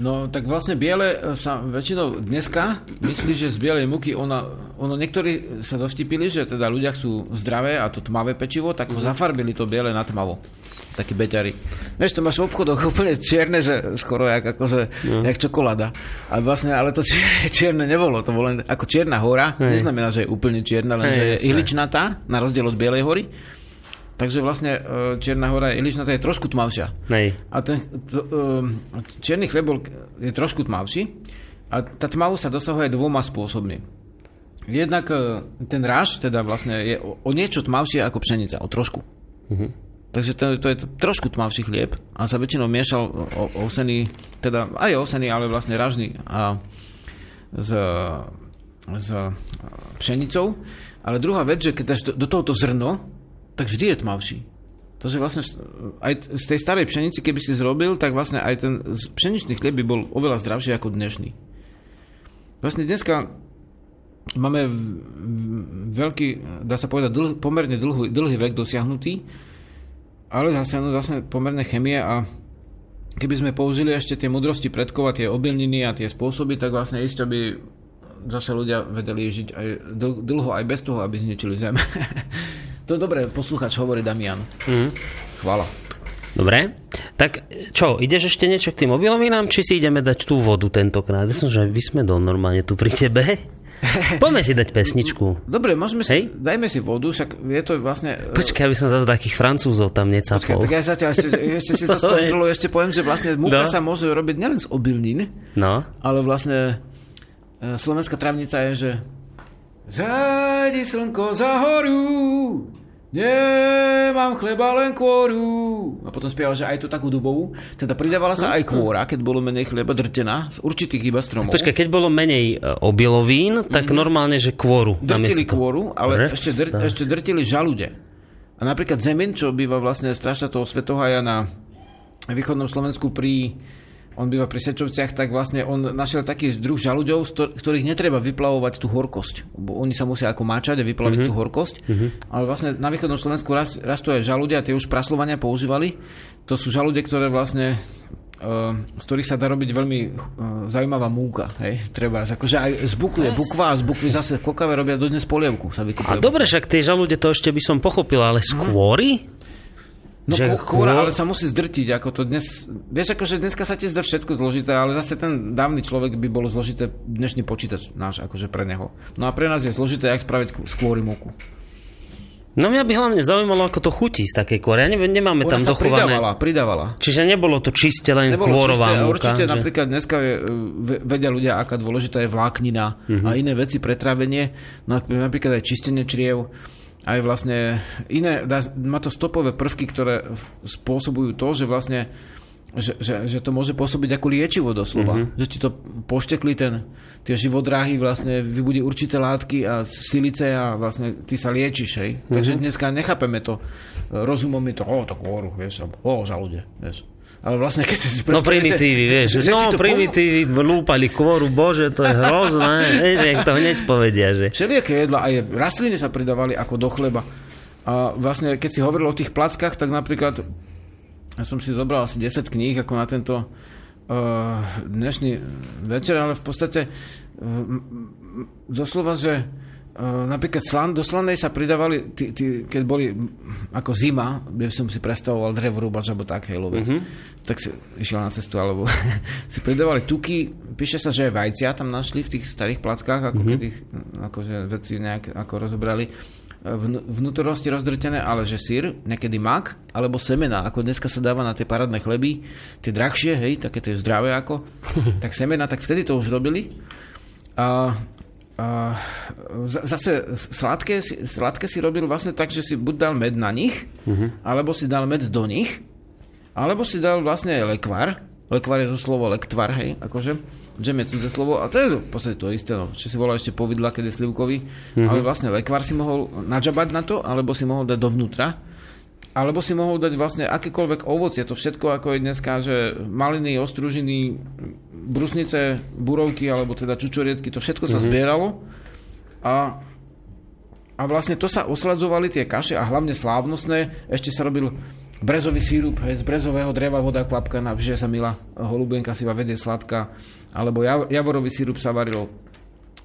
No tak vlastne biele e, sa väčšinou dneska myslí, že z bielej múky ona, ono niektorí sa doštipili, že teda ľudia sú zdravé a to tmavé pečivo, tak ho mm. zafarbili to biele na tmavo. Takí beťari. Vieš, to máš v obchodoch úplne čierne, že skoro jak, akože, no. jak čokoláda. A vlastne, ale to čierne, čierne nebolo. To bolo len ako čierna hora. Hej. Neznamená, že je úplne čierna, len Hej, že je ihličnatá, na rozdiel od bielej hory. Takže vlastne e, Čierna hora je iličnatá je trošku tmavšia. Nej. A ten to, um, čierny chlebol je trošku tmavší a tá tmavu sa dosahuje dvoma spôsobmi. Jednak e, ten ráž teda vlastne je o, o niečo tmavšie ako pšenica, o trošku. Uh-huh. Takže to, to je trošku tmavší chlieb a sa väčšinou miešal o, osený, teda aj osený, ale vlastne ražný a s, s pšenicou. Ale druhá vec, že keď dáš do, do tohoto zrno, tak vždy je tmavší. Takže vlastne aj z tej starej pšenici, keby si zrobil, tak vlastne aj ten pšeničný chlieb by bol oveľa zdravší ako dnešný. Vlastne dneska máme veľký, dá sa povedať, dlh, pomerne dlhý, dlhý vek dosiahnutý, ale zase vlastne pomerne chemie a keby sme použili ešte tie mudrosti predkov tie obilniny a tie spôsoby, tak vlastne isto by zase ľudia vedeli žiť aj dlho aj bez toho, aby zničili zem. To dobre, posluchač hovorí Damian. Mm. Chvala. Dobre. Tak čo, ideš ešte niečo k tým obilovinám, či si ideme dať tú vodu tentokrát? Ja som, že vysmedol normálne tu pri tebe. Poďme si dať pesničku. Dobre, môžeme si, Hej? dajme si vodu, však je to vlastne... Počkaj, aby som zase takých francúzov tam necapol. Počkaj, tak ja zatiaľ ešte, ešte si to skontrolujem, ešte poviem, že vlastne múka no. sa môže robiť nielen z obilnín, no. ale vlastne e, slovenská travnica je, že Zájdi slnko za horu, nemám chleba, len kôru. A potom spieval, že aj tú takú dubovú. Teda pridávala sa aj kôra, keď bolo menej chleba drtená, z určitých iba stromov. Počkaj, keď bolo menej e, obilovín, tak mm-hmm. normálne, že kôru. Drtili kôru, ale Rec, ešte, dr- ešte drtili žalude. A napríklad Zemin, čo býva vlastne strašne toho svetohaja na východnom Slovensku pri on býva pri Sečovciach, tak vlastne on našiel taký druh žalúďov, z ktorých netreba vyplavovať tú horkosť. Bo oni sa musia ako máčať a vyplaviť mm-hmm. tú horkosť. Mm-hmm. Ale vlastne na východnom Slovensku rast, rastú aj žalúdia, tie už praslovania používali. To sú žalúde, ktoré vlastne Uh, z ktorých sa dá robiť veľmi uh, zaujímavá múka. Hej, treba. Akože aj z bukvy je bukva a z bukvy zase kokave robia dodnes polievku. Sa a dobre, však tie žalúde to ešte by som pochopil, ale skôry? No že kôra, chôr- ale sa musí zdrtiť, ako to dnes... Vieš, akože dneska sa ti zdá všetko zložité, ale zase ten dávny človek by bolo zložité dnešný počítač náš, akože pre neho. No a pre nás je zložité, jak spraviť z kôry múku. No mňa by hlavne zaujímalo, ako to chutí z takej kôry. Ja neviem, nemáme Ona tam dochované. pridávala, pridávala. Čiže nebolo to čiste len Nebolo kôrová čisté, múka. určite že... napríklad dneska je, e, ve- vedia ľudia, aká dôležitá je vláknina Mhm. a iné veci pre trávenie, no, napríklad aj čistenie čriev, aj vlastne iné, dá, má to stopové prvky, ktoré spôsobujú to, že vlastne že, že, že to môže pôsobiť ako liečivo doslova. Mhm. Mm-hmm. Že ti to poštekli ten, tie živodráhy vlastne vybudí určité látky a silice a vlastne ty sa liečiš, hej. Mm-hmm. Takže dneska nechápeme to. Rozumom mi to, o, to kôru, vieš, o, žalude, vieš. Ale vlastne, keď si si No primitívy, vieš. že- No primitívy lúpali kôru, bože, to je hrozné. vieš, jak to hneď povedia, že... Všelijaké jedla, aj rastliny sa pridávali ako do chleba. A vlastne, keď si hovoril o tých plackách, tak napríklad ja som si zobral asi 10 kníh ako na tento uh, dnešný večer, ale v podstate uh, doslova, že napríklad slan, do slanej sa pridávali, tí, tí, keď boli ako zima, by som si predstavoval drevorúbač alebo tak, hej, lovec, mm-hmm. tak si išiel na cestu, alebo si pridávali tuky, píše sa, že aj vajcia tam našli v tých starých plackách, ako mm-hmm. keď ich akože veci nejak ako rozobrali vn- vnútornosti rozdrtené, ale že sír, niekedy mak, alebo semena, ako dneska sa dáva na tie parádne chleby, tie drahšie, hej, také tie zdravé ako, tak semena, tak vtedy to už robili. A, a zase sladké, si- sladké si robil vlastne tak, že si buď dal med na nich, alebo si dal med do nich, alebo si dal vlastne lekvar. Lekvar je zo slovo lektvar, hej, akože džem je cudze slovo a to je v podstate to isté, no. Čo si volá ešte povidla, keď je slivkový, mm-hmm. ale vlastne lekvar si mohol nadžabať na to, alebo si mohol dať dovnútra, alebo si mohol dať vlastne akékoľvek ovocie, to všetko ako je dneska, že maliny, ostružiny, brusnice, burovky, alebo teda čučoriecky, to všetko sa zbieralo a a vlastne to sa osladzovali tie kaše a hlavne slávnostné. Ešte sa robil brezový sírup hej, z brezového dreva, voda kvapkaná, že sa milá holubienka si vedie sladká. Alebo jav, javorový sírup sa varilo.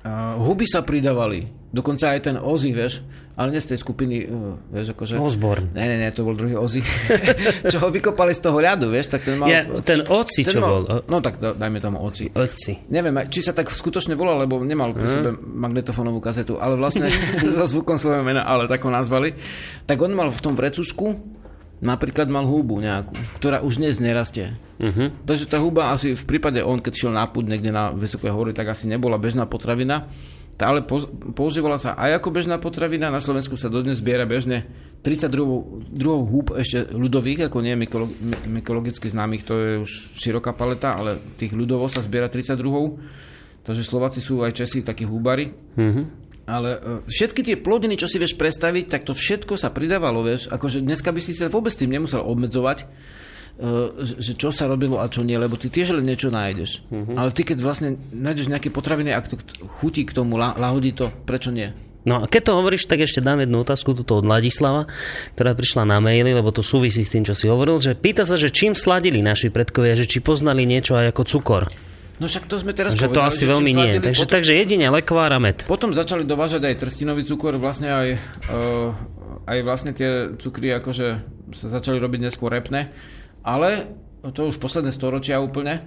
Uh, huby sa pridávali. Dokonca aj ten Ozzy, vieš, ale nie z tej skupiny, uh, vieš, akože... Osborn. Ne, ne, ne, to bol druhý Ozzy. čo ho vykopali z toho ľadu, vieš, tak ten mal... Ja, ten Oci, čo mal, bol? No tak da- dajme tomu Oci. Oci. Neviem, či sa tak skutočne volal, lebo nemal pri sebe magnetofónovú kazetu, ale vlastne so zvukom svojho mena, ale tak ho nazvali. Tak on mal v tom vrecušku napríklad mal húbu nejakú, ktorá už dnes nerastie. Uh-huh. Takže tá huba asi v prípade on, keď šiel na púd niekde na vysoké hory, tak asi nebola bežná potravina. Tá ale používala sa aj ako bežná potravina. Na Slovensku sa dodnes zbiera bežne 30 druhov, druhov húb ešte ľudových, ako nie mykolo- my- mykologicky známych, to je už široká paleta, ale tých ľudovo sa zbiera 30 druhov. Takže Slováci sú aj Česi takí húbari. Mhm. Ale uh, všetky tie plodiny, čo si vieš predstaviť, tak to všetko sa pridávalo, vieš. Akože dneska by si sa vôbec tým nemusel obmedzovať, uh, že čo sa robilo a čo nie, lebo ty tiež len niečo nájdeš. Uh-huh. Ale ty, keď vlastne nájdeš nejaké potraviny, ak to k- chutí k tomu, la, lahodí to, prečo nie? No a keď to hovoríš, tak ešte dám jednu otázku tuto od Ladislava, ktorá prišla na maily, lebo to súvisí s tým, čo si hovoril, že pýta sa, že čím sladili naši predkovia, že či poznali niečo aj ako cukor. No však to sme teraz Že to povedali, asi čím veľmi nie. Takže, potom, takže jedine lekvár a med. potom začali dovážať aj trstinový cukor, vlastne aj, uh, aj vlastne tie cukry akože sa začali robiť neskôr repné, ale to už posledné storočia úplne,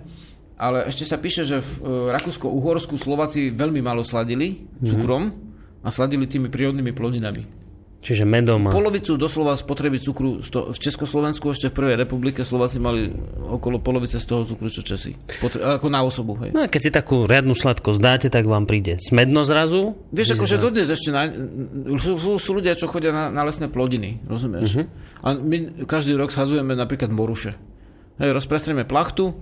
ale ešte sa píše, že v uh, Rakúsko-Uhorsku Slováci veľmi málo sladili cukrom a sladili tými prírodnými plodinami. Čiže medom a... Polovicu doslova spotreby cukru v Československu ešte v prvej republike Slováci mali okolo polovice z toho cukru, čo Česi. Potre- ako na osobu, hej. No a keď si takú riadnu sladkosť dáte, tak vám príde smedno zrazu. Vieš, akože dodnes ešte na, sú, sú, sú ľudia, čo chodia na, na lesné plodiny, rozumieš? Uh-huh. A my každý rok sadzujeme napríklad moruše. Hej, rozprestrieme plachtu,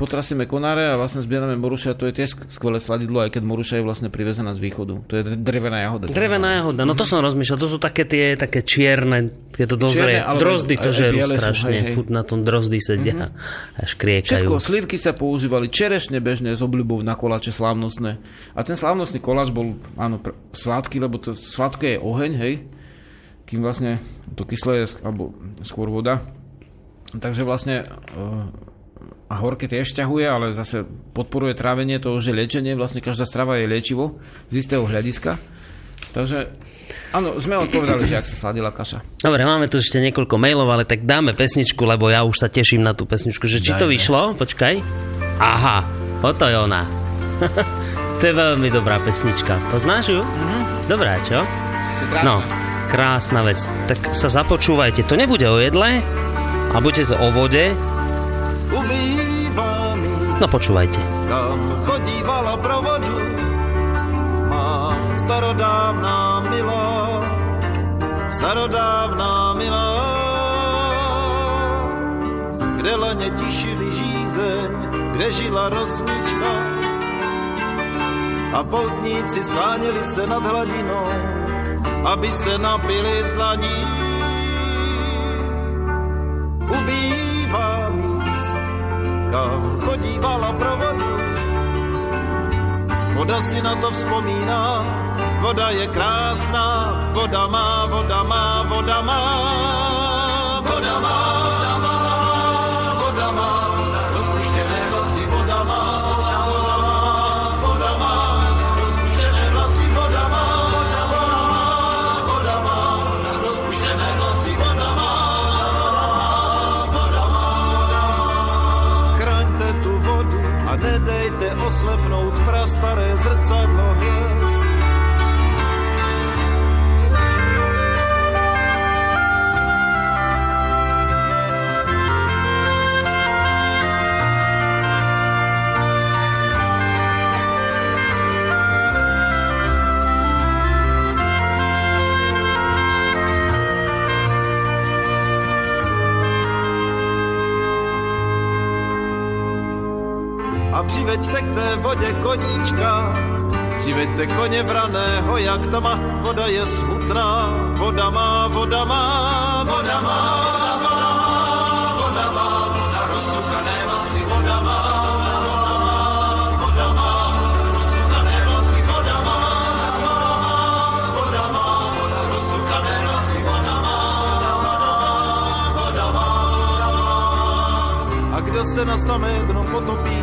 potrasieme konáre a vlastne zbierame moruše a to je tiež skvelé sladidlo, aj keď moruša je vlastne privezená z východu. To je drevená jahoda. Drevená jahoda, no to som rozmýšľal, to sú také tie také čierne, keď to dozrie. Čierne, drozdy to žerú strašne, hej, hej. furt na tom drozdy sedia a škriekajú. Všetko, slivky sa používali, čerešne bežne s obľubou na koláče slávnostné. A ten slávnostný koláč bol, áno, pr- sladký, lebo to sladké je oheň, hej, kým vlastne to kyslé je, alebo skôr voda. Takže vlastne uh, a horké tiež ťahuje, ale zase podporuje trávenie, to už je liečenie, vlastne každá strava je liečivo z istého hľadiska. Takže Áno, sme odpovedali, že ak sa sladila kaša. Dobre, máme tu ešte niekoľko mailov, ale tak dáme pesničku, lebo ja už sa teším na tú pesničku. Že či to Dajme. vyšlo? Počkaj. Aha, toto je ona. to je veľmi dobrá pesnička. Poznáš ju? Dobrá, čo? To je krásne. No, krásna vec. Tak sa započúvajte. To nebude o jedle, a bude to o vode. Mi, No počúvajte. kam chodívala pro vodu. Má starodávná milá, starodávná milá. Kde leně tišili žízeň, kde žila rosnička. A poutníci skláněli se nad hladinou, aby se napili z. kam chodívala pro vodu. Voda si na to vzpomíná, voda je krásná, voda má, voda má, voda má, nedejte oslepnout prastaré zrcadlo hvězd. Přiveďte k té vodě koníčka. Přiveďte koně vraného, jak tama, voda je smutná, voda má, voda má, voda má, voda má, voda má, voda má, rozcukané vlasy, voda má, má, má, má, se na samé dno potopí,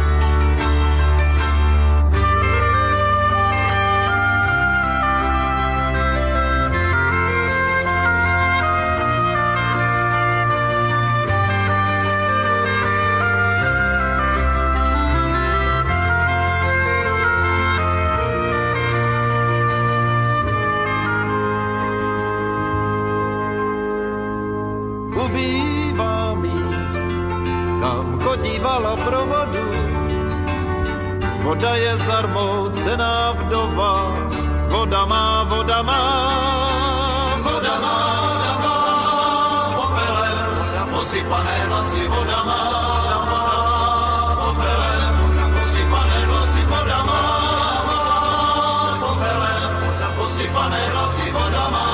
Voda je zarmoucená vdova, voda má, voda má, voda má, voda má, popelem, posypané vlasy, voda má, popelem, posypané vlasy, voda má, popelem, posypané vlasy, voda má,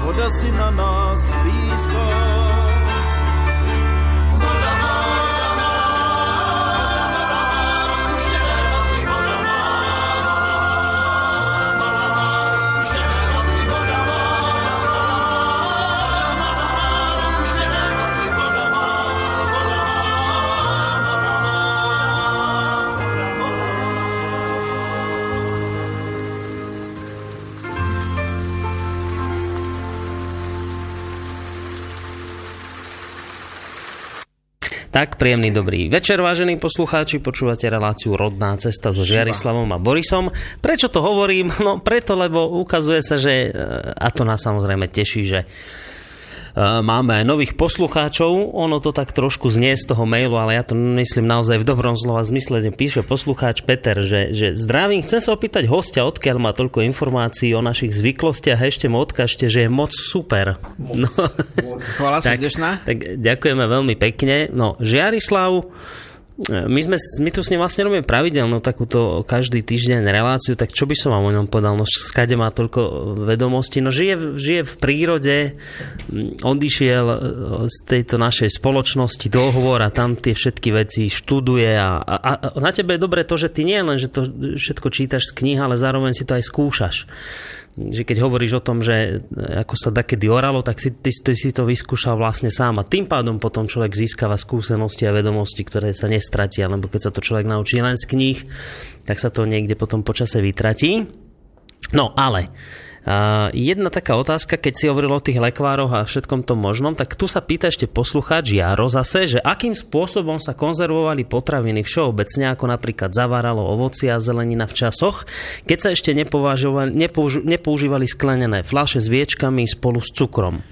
voda si na nás Tak, príjemný dobrý večer, vážení poslucháči. Počúvate reláciu Rodná cesta so Žiarislavom a Borisom. Prečo to hovorím? No preto, lebo ukazuje sa, že, e, a to nás samozrejme teší, že máme aj nových poslucháčov. Ono to tak trošku znie z toho mailu, ale ja to myslím naozaj v dobrom slova zmysle. Píše poslucháč Peter, že, že zdravím, chcem sa opýtať hostia, odkiaľ má toľko informácií o našich zvyklostiach a ešte mu odkažte, že je moc super. No. Chvala Tak, tak ďakujeme veľmi pekne. No, Žiarislav, my, sme, my tu s ním vlastne robíme pravidelnú takúto každý týždeň reláciu, tak čo by som vám o ňom podal? No skade má toľko vedomostí. No žije, žije v prírode, mm, odišiel e, z tejto našej spoločnosti dohovor a tam tie všetky veci študuje a, a, a na tebe je dobre to, že ty nie len, že to všetko čítaš z knih, ale zároveň si to aj skúšaš že keď hovoríš o tom, že ako sa kedy oralo, tak si, ty, ty si to vyskúšal vlastne sám a tým pádom potom človek získava skúsenosti a vedomosti, ktoré sa nes, stratí, alebo keď sa to človek naučí len z kníh, tak sa to niekde potom počase vytratí. No ale Uh, jedna taká otázka, keď si hovoril o tých lekvároch a všetkom tom možnom, tak tu sa pýta ešte poslucháč Jaro zase, že akým spôsobom sa konzervovali potraviny všeobecne, ako napríklad zaváralo ovoci a zelenina v časoch, keď sa ešte nepouž- nepoužívali sklenené fľaše s viečkami spolu s cukrom.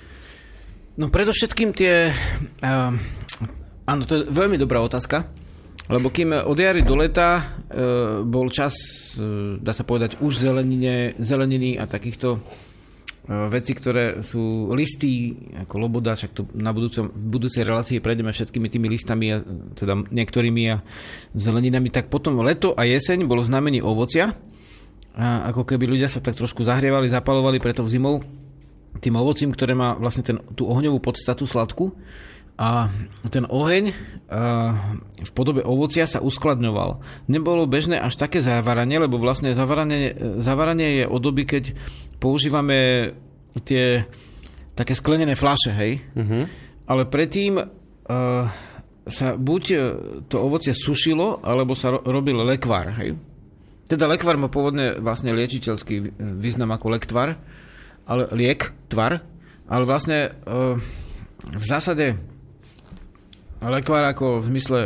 No predovšetkým tie... Uh, áno, to je veľmi dobrá otázka. Lebo kým od jary do leta e, bol čas, e, dá sa povedať, už zelenine, zeleniny a takýchto e, veci, ktoré sú listy, ako loboda, však to na budúcom, v budúcej relácii prejdeme všetkými tými listami, a, teda niektorými a zeleninami, tak potom leto a jeseň bolo znamenie ovocia. A ako keby ľudia sa tak trošku zahrievali, zapalovali preto v zimou tým ovocím, ktoré má vlastne ten, tú ohňovú podstatu sladku a ten oheň v podobe ovocia sa uskladňoval. Nebolo bežné až také zavaranie, lebo vlastne zavaranie, zavaranie je od doby, keď používame tie také sklenené flaše, hej? Uh-huh. Ale predtým uh, sa buď to ovocie sušilo, alebo sa ro- robil lekvár, hej? Teda lekvár má pôvodne vlastne liečiteľský význam ako lektvar, ale liek, tvar, ale vlastne uh, v zásade lekvár ako v zmysle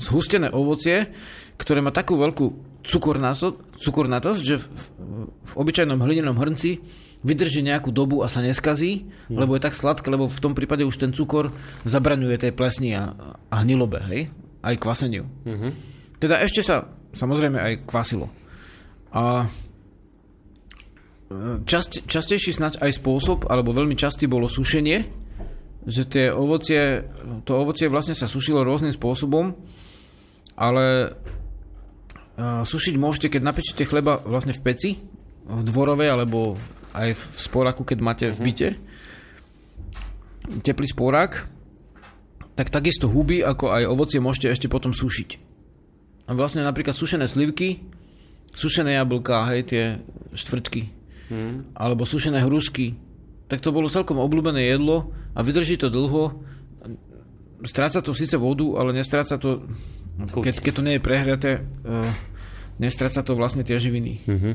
zhustené ovocie, ktoré má takú veľkú cukornatosť, že v, v obyčajnom hlinenom hrnci vydrží nejakú dobu a sa neskazí, mm. lebo je tak sladké, lebo v tom prípade už ten cukor zabraňuje tej plesni a, a hnilobe, hej? Aj kvaseniu. Mm-hmm. Teda ešte sa samozrejme aj kvasilo. A e, čast, častejší snať aj spôsob, alebo veľmi častý bolo sušenie, že tie ovocie, to ovocie vlastne sa sušilo rôznym spôsobom, ale sušiť môžete, keď napečete chleba vlastne v peci, v dvorove alebo aj v sporáku, keď máte v mhm. byte, teplý sporák, tak takisto huby, ako aj ovocie môžete ešte potom sušiť. A vlastne napríklad sušené slivky, sušené jablká, hej, tie štvrtky, hmm. alebo sušené hrušky, tak to bolo celkom obľúbené jedlo a vydrží to dlho. Stráca to síce vodu, ale nestráca to, keď, keď to nie je prehriaté, uh, nestráca to vlastne tie živiny. Mm-hmm.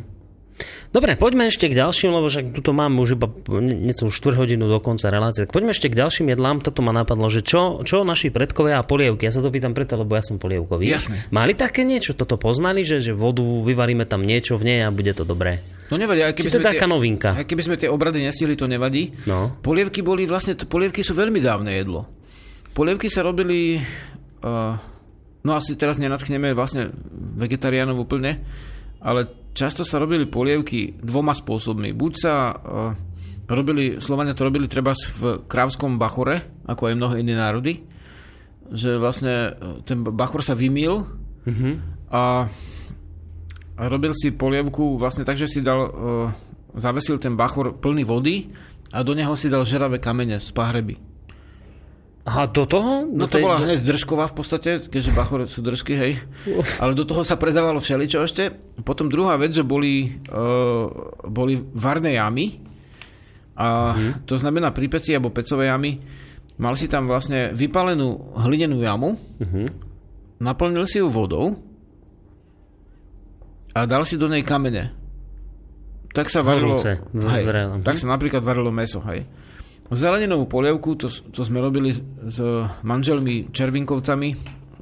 Dobre, poďme ešte k ďalším, lebo však tuto mám už iba niečo 4 hodinu do konca relácie. Poďme ešte k ďalším jedlám. Toto ma napadlo, že čo, čo naši predkovia a polievky. Ja sa to pýtam preto, lebo ja som polievkový. Jasne. Mali také niečo? Toto poznali, že, že vodu vyvaríme tam niečo v nej a bude to dobré? No nevadí, aj keby Či to je taká novinka? Aj keby sme tie obrady nestihli, to nevadí. No. Polievky boli vlastne, polievky sú veľmi dávne jedlo. Polievky sa robili, uh, no asi teraz nenatchneme vlastne vegetariánov úplne, ale často sa robili polievky dvoma spôsobmi. Buď sa uh, robili, Slovania to robili treba v krávskom bachore, ako aj mnohé iné národy, že vlastne e, ten bachor sa vymil mm-hmm. a, a robil si polievku vlastne tak, že si dal, uh, zavesil ten bachor plný vody a do neho si dal žeravé kamene z pahreby. Aha, do toho? No to tej... bola hneď držková v podstate, keďže Bachor sú držky, hej. Ale do toho sa predávalo všeličo ešte. Potom druhá vec, že boli, uh, boli varné jamy. A uh-huh. to znamená pri peci alebo pecové jamy. Mal si tam vlastne vypalenú hlinenú jamu, uh-huh. naplnil si ju vodou a dal si do nej kamene. Tak sa varilo... Hej, tak sa napríklad varilo meso, hej. Zeleninovú polievku, to, to sme robili s manželmi Červinkovcami,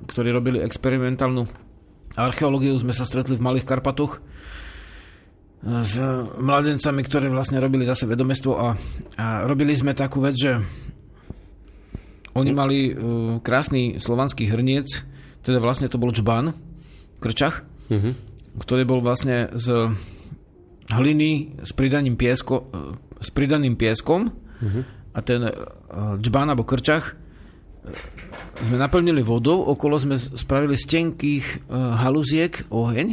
ktorí robili experimentálnu archeológiu. Sme sa stretli v Malých Karpatoch s mladencami, ktorí vlastne robili zase vedomestvo a, a robili sme takú vec, že oni mali uh, krásny slovanský hrniec, teda vlastne to bol čban, krčach, uh-huh. Ktorý bol vlastne z hliny s pridaným, piesko, s pridaným pieskom. Uh-huh. A ten uh, džbán alebo krčach uh, sme naplnili vodou, okolo sme spravili z tenkých uh, haluziek oheň.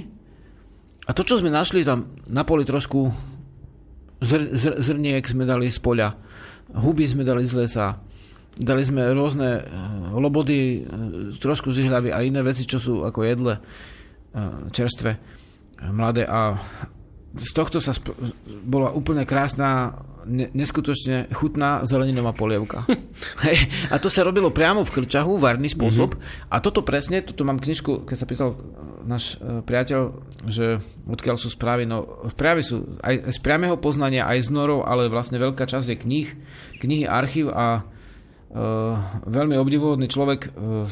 A to, čo sme našli tam na poli trošku zr- zr- zrniek sme dali z poľa, huby sme dali z lesa, dali sme rôzne lobody, trošku z a iné veci, čo sú ako jedle čerstve, mladé a z tohto sa sp- bola úplne krásna ne, neskutočne chutná zeleninová polievka. Hej. A to sa robilo priamo v krčahu, varný spôsob. Mm-hmm. A toto presne, toto mám knižku, keď sa pýtal náš uh, priateľ, že odkiaľ sú správy, no správy sú aj z priamého poznania, aj z norov, ale vlastne veľká časť je kníh, knihy, archív a Uh, veľmi obdivuhodný človek, uh,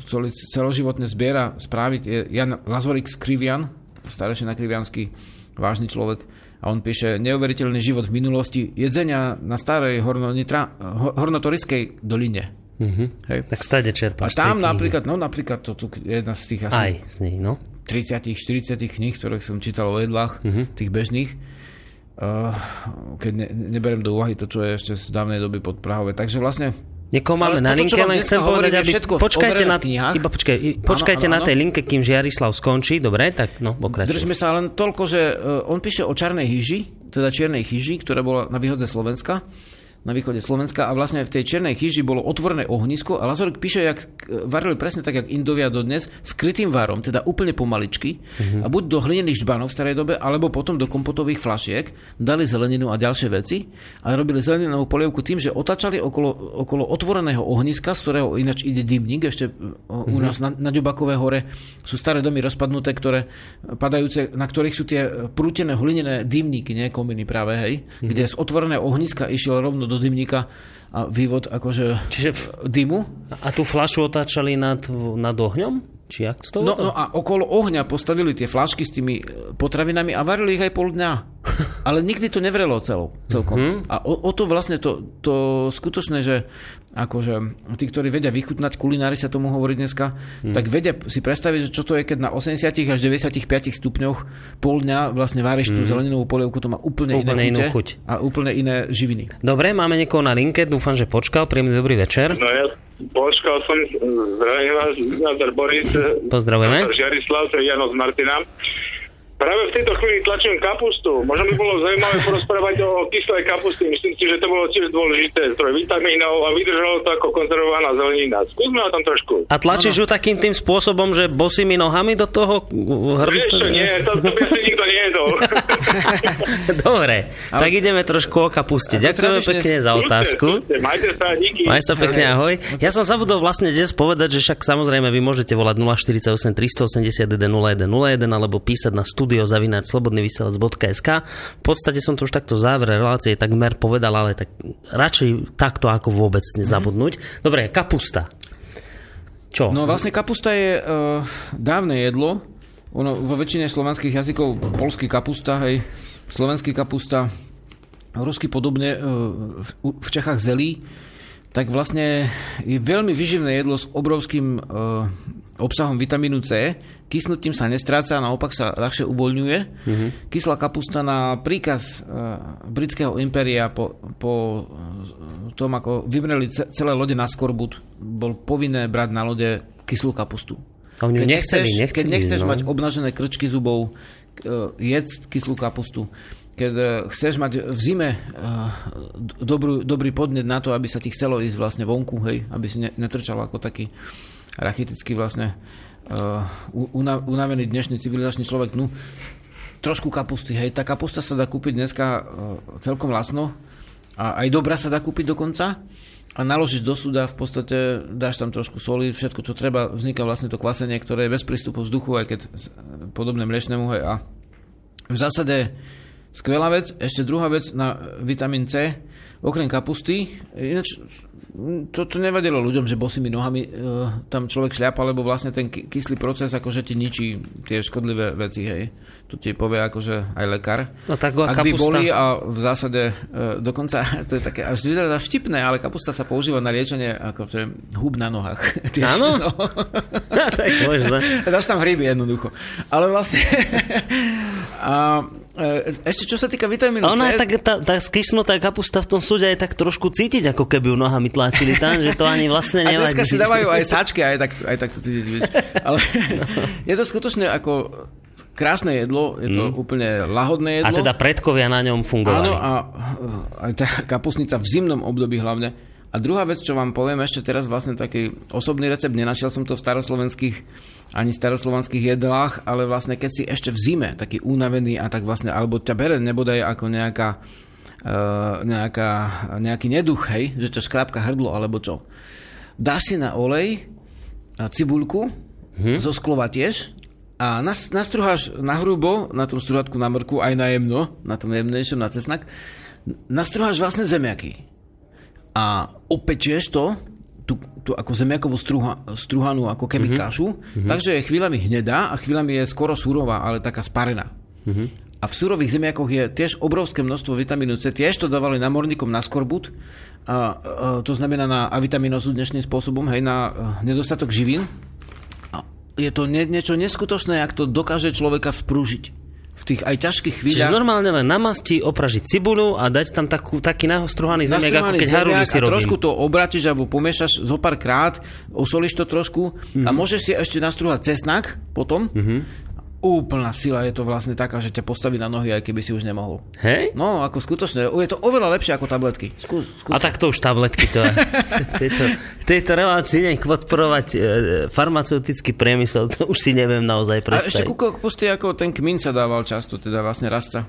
ktorý celoživotne zbiera správy, je Jan Lazorik Skrivian, starešina Kriviansky, vážny človek a on píše neuveriteľný život v minulosti jedzenia na starej hornotoriskej doline. Mm-hmm. Hej. Tak stade čerpáš. A tam napríklad, no napríklad to tu jedna z tých asi Aj z nich, no. 30 40 kníh, ktoré som čítal o jedlách, mm-hmm. tých bežných, uh, keď ne, neberiem do úvahy to, čo je ešte z dávnej doby pod Prahove. Takže vlastne Niekoho máme na linke, len chcem povedať, aby... Počkajte, na, iba počkaj, počkajte áno, áno, na tej linke, kým Žiarislav skončí. Dobre, tak no, pokračuj. Držme sa len toľko, že uh, on píše o Čarnej hyži, teda Čiernej chyži, ktorá bola na výhodze Slovenska na východe Slovenska a vlastne v tej Černej chyži bolo otvorené ohnisko a Lazorik píše, jak varili presne tak, jak Indovia dodnes, skrytým varom, teda úplne pomaličky mm-hmm. a buď do hlinených žbanov v starej dobe, alebo potom do kompotových flašiek dali zeleninu a ďalšie veci a robili zeleninovú polievku tým, že otačali okolo, okolo otvoreného ohniska, z ktorého ináč ide dymník, ešte mm-hmm. u nás na, na Ďubakové hore sú staré domy rozpadnuté, ktoré padajúce, na ktorých sú tie prútené hlinené dymníky, nie kominy práve, hej, mm-hmm. kde z otvoreného ohniska išiel rovno do do dymníka a vývod akože Čiže v, dymu. A tú flašu otáčali nad, nad ohňom? Či jak to no, no a okolo ohňa postavili tie flašky s tými e, potravinami a varili ich aj pol dňa. Ale nikdy to nevrelo celou, celkom. Mm-hmm. A o, o to vlastne to, to skutočné, že akože tí, ktorí vedia vychutnať, kulinári sa tomu hovorí dneska, hmm. tak vedia si predstaviť, že čo to je, keď na 80 až 95 stupňoch pol dňa vlastne váriš hmm. tú zeleninovú polievku, to má úplne, úplne iné chuť a úplne iné živiny. Dobre, máme niekoho na linke, dúfam, že počkal, príjemný dobrý večer. No ja počkal som, zdravím vás, Nazar Boris, Pozdravujeme. Žiarislav, Jano z Martina. Práve v tejto chvíli tlačím kapustu. Možno by bolo zaujímavé porozprávať o kyslej kapusty. Myslím si, že to bolo tiež dôležité. Zdroj vitamínov a vydržalo to ako konzervovaná zelenina. Skúsme o tom trošku. A tlačíš ju takým tým spôsobom, že bosými nohami do toho hrnca? Vieš nie, to, to by si nikto nejedol. Dobre, Ale... tak ideme trošku o kapuste. Ďakujem pekne za otázku. Majte sa, díky. Majte sa pekne, ahoj. Ja som zabudol vlastne dnes povedať, že však samozrejme vy môžete volať 048 381 0101 alebo písať na studio studiozavináč.slobodnyvysielac.sk V podstate som to už takto v závere relácie takmer povedal, ale tak radšej takto ako vôbec nezabudnúť. Mm-hmm. Dobre, kapusta. Čo? No vlastne kapusta je uh, dávne jedlo. Ono vo väčšine slovanských jazykov polský kapusta, hej, slovenský kapusta, rusky podobne, uh, v, v Čechách zelí tak vlastne je veľmi vyživné jedlo s obrovským uh, obsahom vitamínu C. Kysnutím sa nestráca, naopak sa ľahšie uvoľňuje. Mm-hmm. Kyslá kapusta na príkaz uh, britského impéria po, po tom, ako vymreli celé lode na skorbut, bol povinné brať na lode kyslú kapustu. A keď nechceli, nechceli, nechceli, keď nechceš no. mať obnažené krčky zubov, uh, jedz kyslú kapustu keď eh, chceš mať v zime uh, dobrú, dobrý podnet na to, aby sa ti chcelo ísť vlastne vonku, hej, aby si netrčal ako taký rachitický vlastne uh, unavený dnešný civilizačný človek, no trošku kapusty, hej, tá kapusta sa dá kúpiť dneska uh, celkom lasno a aj dobrá sa dá kúpiť dokonca. A naložíš do súda, v podstate dáš tam trošku soli, všetko, čo treba, vzniká vlastne to kvasenie, ktoré je bez prístupu vzduchu, aj keď podobné mliečnemu, hej, a v zásade Skvelá vec. Ešte druhá vec na vitamín C, okrem kapusty. Ináč to, to nevadilo ľuďom, že bosými nohami e, tam človek šľapa, lebo vlastne ten kyslý proces akože ti ničí tie škodlivé veci, hej. To ti povie akože aj lekár. No tak Ak kapusta... by boli a v zásade e, dokonca, to je také až vyzerá vtipné, ale kapusta sa používa na liečenie ako že hub na nohách. Áno? No. tak možno. Dáš tam hryby jednoducho. Ale vlastne a, ešte čo sa týka vitamínu Ona je tak, tá, tá skysnutá kapusta v tom súde je tak trošku cítiť, ako keby ju nohami tlačili tam, že to ani vlastne nevadí. A dneska si dávajú aj sáčky, aj tak, aj tak to cítiť. Vieš. Ale je to skutočne ako krásne jedlo, je to mm. úplne lahodné jedlo. A teda predkovia na ňom fungovali. Áno, a aj tá kapusnica v zimnom období hlavne a druhá vec, čo vám poviem ešte teraz, vlastne taký osobný recept, nenašiel som to v staroslovenských ani staroslovanských jedlách, ale vlastne keď si ešte v zime taký únavený a tak vlastne, alebo ťa bere nebodaj ako nejaká nejaká, nejaký neduch, hej, že ťa škrápka hrdlo, alebo čo. Dáš si na olej cibuľku, hmm. zo sklova tiež, a nas, nastruháš na hrubo, na tom struhatku na mrku, aj na jemno, na tom jemnejšom, na cesnak, nastruháš vlastne zemiaky. A opečieš to, tú, tú ako zemiakovú struha, struhanú ako keby mm-hmm. kašu, mm-hmm. takže je chvíľami hnedá a chvíľami je skoro surová, ale taká sparená. Mm-hmm. A v surových zemiakoch je tiež obrovské množstvo vitamínu C. Tiež to dávali námorníkom na skorbut, a, a, to znamená na avitaminozu dnešným spôsobom, hej, na nedostatok živín je to nie, niečo neskutočné, ak to dokáže človeka vzprúžiť v tých aj ťažkých chvíľach. Čiže normálne len na masti opražiť cibulu a dať tam takú, taký nahostruhaný zemiak, ako keď haruli si robím. trošku to obratíš alebo pomiešaš zo pár krát, osolíš to trošku mm-hmm. a mhm. môžeš si ešte nastruhať cesnak potom mm-hmm úplná sila je to vlastne taká, že ťa postaví na nohy, aj keby si už nemohol. Hej? No, ako skutočne, je to oveľa lepšie ako tabletky. Skús, skús. A tak to už tabletky to je. v, tejto, v tejto relácii nech podporovať e, farmaceutický priemysel, to už si neviem naozaj predstaviť. A ešte kúko, pusty, ako ten kmin sa dával často, teda vlastne rastca.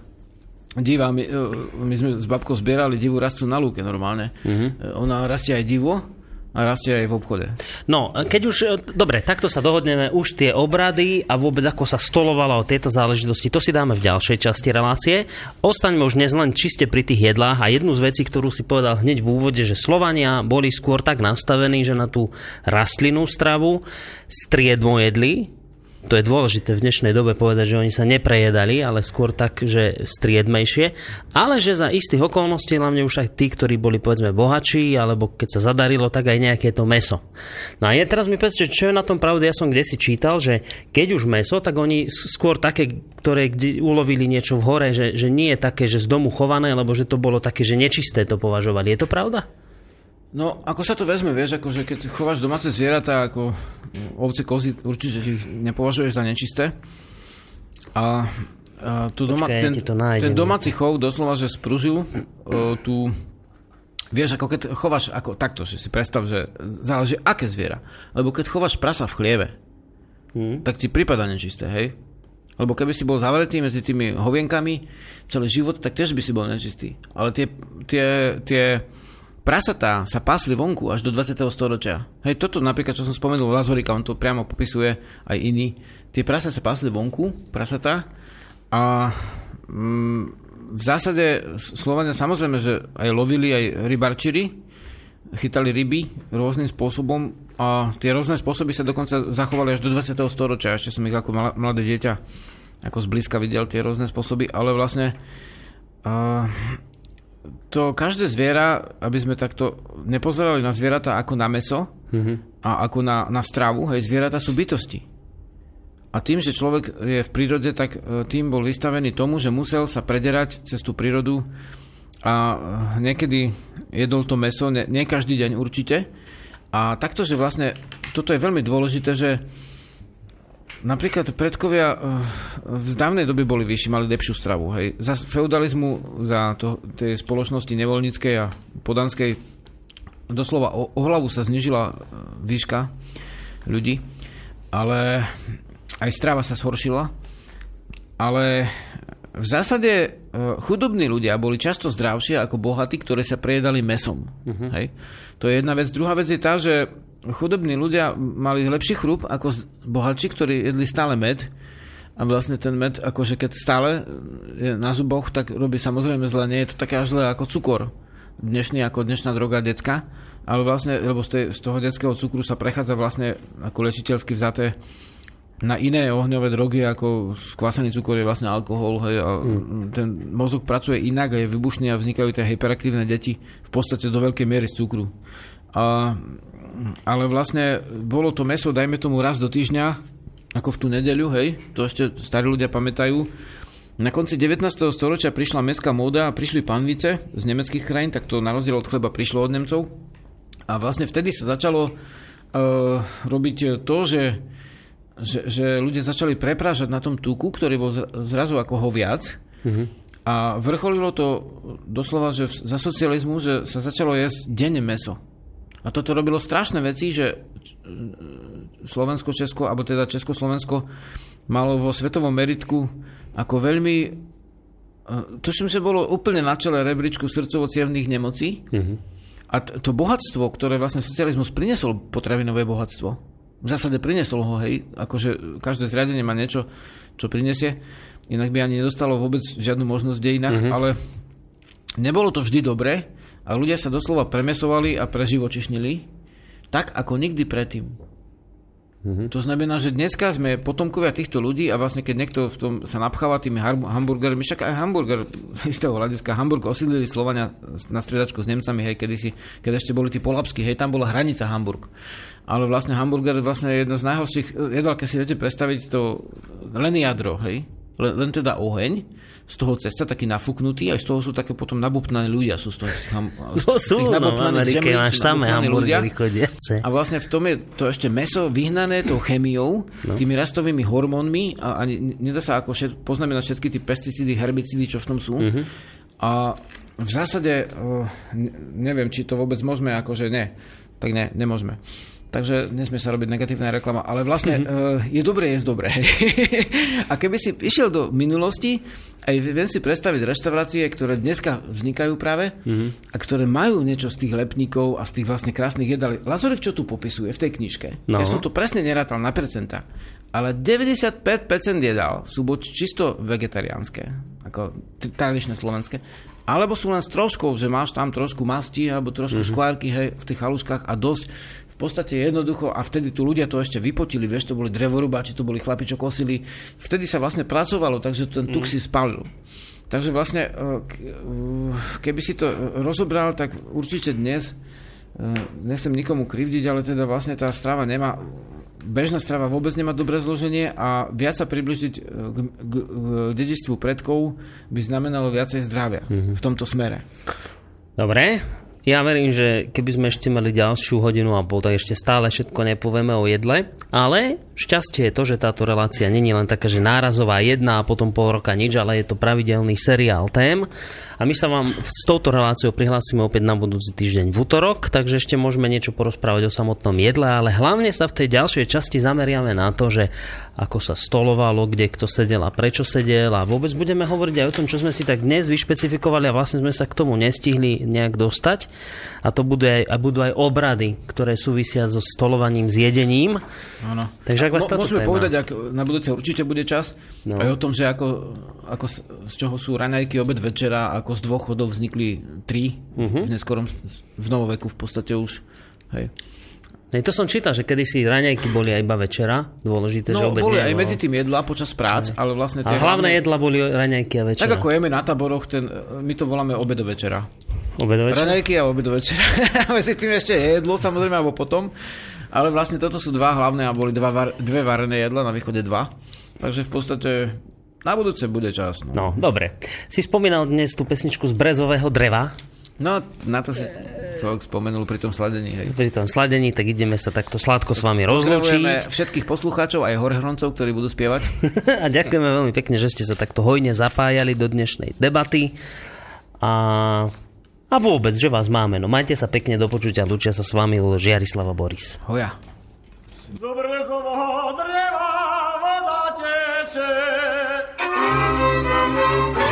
Diva, my, e, my sme s babkou zbierali divú rastcu na lúke normálne. Mm-hmm. Ona rastie aj divo, a rastie aj v obchode. No, keď už, e, dobre, takto sa dohodneme, už tie obrady a vôbec ako sa stolovalo o tieto záležitosti, to si dáme v ďalšej časti relácie. Ostaňme už dnes len čiste pri tých jedlách a jednu z vecí, ktorú si povedal hneď v úvode, že Slovania boli skôr tak nastavení, že na tú rastlinnú stravu striedmo jedli, to je dôležité v dnešnej dobe povedať, že oni sa neprejedali, ale skôr tak, že striedmejšie, ale že za istých okolností, hlavne už aj tí, ktorí boli povedzme bohačí, alebo keď sa zadarilo, tak aj nejaké to meso. No a je teraz mi povedz, čo je na tom pravde, ja som kde si čítal, že keď už meso, tak oni skôr také, ktoré kde ulovili niečo v hore, že, že nie je také, že z domu chované, lebo že to bolo také, že nečisté to považovali. Je to pravda? No, ako sa to vezme, vieš, akože keď chováš domáce zvieratá ako ovce, kozy, určite ich nepovažuješ za nečisté. A, a tu doma, Počkej, ten, to ten domáci chov doslova, že spružil o, tú... Vieš, ako keď chováš ako takto, že si predstav, že záleží aké zviera. Lebo keď chováš prasa v chlieve, hmm. tak ti prípada nečisté, hej? Lebo keby si bol zavretý medzi tými hovienkami celý život, tak tiež by si bol nečistý. Ale tie, tie, tie prasatá sa pásli vonku až do 20. storočia. Hej, toto napríklad, čo som spomenul Lazorika, on to priamo popisuje aj iný. Tie prasa sa pásli vonku, prasatá, a mm, v zásade Slovania samozrejme, že aj lovili aj rybarčiri, chytali ryby rôznym spôsobom a tie rôzne spôsoby sa dokonca zachovali až do 20. storočia. Ešte som ich ako mladé dieťa ako zblízka videl tie rôzne spôsoby, ale vlastne uh, to každé zviera, aby sme takto nepozerali na zvieratá ako na meso mm-hmm. a ako na, na stravu, hej, zvieratá sú bytosti. A tým, že človek je v prírode, tak e, tým bol vystavený tomu, že musel sa prederať cez tú prírodu a e, niekedy jedol to meso, nie, nie každý deň určite. A takto, že vlastne toto je veľmi dôležité, že Napríklad predkovia eh, v dávnej dobe boli vyšší, mali lepšiu stravu. Hej. Za feudalizmu, za to, tej spoločnosti nevoľníckej a podanskej doslova o, o hlavu sa znižila eh, výška ľudí, ale aj strava sa zhoršila. Ale v zásade eh, chudobní ľudia boli často zdravšie ako bohatí, ktorí sa prejedali mesom. Uh-huh. Hej. To je jedna vec. Druhá vec je tá, že chudobní ľudia mali lepší chrup ako bohatší, ktorí jedli stále med. A vlastne ten med, akože keď stále je na zuboch, tak robí samozrejme zle. Nie je to také až zle ako cukor. Dnešný ako dnešná droga decka. Ale vlastne, lebo z, tej, z toho detského cukru sa prechádza vlastne ako lečiteľsky vzaté na iné ohňové drogy, ako skvasený cukor je vlastne alkohol. Hej, a mm. Ten mozog pracuje inak a je vybušný a vznikajú tie hyperaktívne deti v podstate do veľkej miery z cukru. A ale vlastne bolo to meso, dajme tomu raz do týždňa, ako v tú nedeľu, hej, to ešte starí ľudia pamätajú. Na konci 19. storočia prišla mestská móda a prišli panvice z nemeckých krajín, tak to na rozdiel od chleba prišlo od Nemcov. A vlastne vtedy sa začalo uh, robiť to, že, že, že ľudia začali preprážať na tom tuku, ktorý bol zrazu ako ho viac. Mm-hmm. A vrcholilo to doslova, že za socializmu, že sa začalo jesť denne meso. A toto robilo strašné veci, že e, Slovensko, Česko, alebo teda Československo malo vo svetovom meritku ako veľmi tuším, že bolo úplne na čele rebríčku srdcovo nemocí. Uh-huh. A to bohatstvo, ktoré vlastne socializmus priniesol, potravinové bohatstvo, v zásade priniesol ho, hej, akože každé zriadenie má niečo, čo prinesie, inak by ani nedostalo vôbec žiadnu možnosť v dejinách, uh-huh. ale nebolo to vždy dobré a ľudia sa doslova premesovali a preživočišnili tak, ako nikdy predtým. Mm-hmm. To znamená, že dneska sme potomkovia týchto ľudí a vlastne keď niekto v tom sa napcháva tými hamburgermi, však aj hamburger z toho hľadiska, Hamburg osídlili Slovania na stredačku s Nemcami, hej, kedysi, keď ešte boli tí polapskí, hej, tam bola hranica Hamburg. Ale vlastne hamburger je vlastne jedno z najhorších jedál, keď si viete predstaviť to len jadro, hej, len, len teda oheň, z toho cesta taký nafúknutý, aj z toho sú také potom nabupnaní ľudia. Sú z toho, ham, no sú, no, v Amerike zemlí, máš samé hamburgery chodiace. A vlastne v tom je to ešte meso vyhnané tou chemiou, no. tými rastovými hormónmi a, a nedá sa ako všet, poznamenať všetky tie pesticídy, herbicídy, čo v tom sú. Uh-huh. A v zásade, neviem, či to vôbec môžeme, akože ne, tak ne, nemôžeme. Takže nesmie sa robiť negatívna reklama. Ale vlastne mm-hmm. je dobré jesť dobré. a keby si išiel do minulosti, aj viem si predstaviť reštaurácie, ktoré dneska vznikajú práve mm-hmm. a ktoré majú niečo z tých lepníkov a z tých vlastne krásnych jedál. Lazorek čo tu popisuje v tej knižke? No. Ja som to presne nerátal na percenta. Ale 95% jedál sú buď čisto vegetariánske, ako tradičné slovenské, alebo sú len s troškou, že máš tam trošku masti alebo trošku mm-hmm. skvárky hej, v tých haluskách a dosť v podstate jednoducho, a vtedy tu ľudia to ešte vypotili, vieš, to boli drevorubáči, to boli chlapi, čo kosili, vtedy sa vlastne pracovalo, takže ten tuk mm. si spalil. Takže vlastne, e, keby si to rozobral, tak určite dnes, e, nechcem nikomu krivdiť, ale teda vlastne tá strava nemá, bežná strava vôbec nemá dobré zloženie a viac sa približiť e, k, k, k dedičstvu predkov by znamenalo viacej zdravia mm-hmm. v tomto smere. Dobre, ja verím, že keby sme ešte mali ďalšiu hodinu a pol, tak ešte stále všetko nepovieme o jedle, ale šťastie je to, že táto relácia není len taká, že nárazová jedna a potom pol roka nič, ale je to pravidelný seriál tém a my sa vám s touto reláciou prihlásime opäť na budúci týždeň v útorok, takže ešte môžeme niečo porozprávať o samotnom jedle, ale hlavne sa v tej ďalšej časti zameriame na to, že ako sa stolovalo, kde kto sedel a prečo sedel a vôbec budeme hovoriť aj o tom, čo sme si tak dnes vyšpecifikovali a vlastne sme sa k tomu nestihli nejak dostať. A to budú aj, a budú aj obrady, ktoré súvisia so stolovaním, s jedením. Áno. Takže ak vás Mo, Môžeme téma... povedať, ak na budúce určite bude čas, no. aj o tom, že ako, ako z čoho sú raňajky, obed, večera, ako z dvoch chodov vznikli tri, uh-huh. v neskorom v novoveku v podstate už. Hej. Nej, to som čítal, že kedysi raňajky boli aj iba večera, dôležité, no, že obed boli aj medzi tým jedla počas prác, ale vlastne... Tie a hlavné jedla boli raňajky a večera. Tak ako jeme na taboroch, ten, my to voláme obed do večera. Obed do večera? Raňajky a obed do večera. medzi tým ešte jedlo, samozrejme, alebo potom. Ale vlastne toto sú dva hlavné a boli dva dve varené jedla, na východe dva. Takže v podstate na budúce bude čas. No. no, dobre. Si spomínal dnes tú pesničku z brezového dreva. No, na to si človek spomenul pri tom sladení. Hej. Pri tom sladení, tak ideme sa takto sladko s vami rozlúčiť. všetkých poslucháčov, aj horehroncov, ktorí budú spievať. a ďakujeme veľmi pekne, že ste sa takto hojne zapájali do dnešnej debaty. A, a vôbec, že vás máme. No majte sa pekne do počutia. Lučia sa s vami Žiarislava Boris. Hoja. Dobre, dreva, voda teče. Música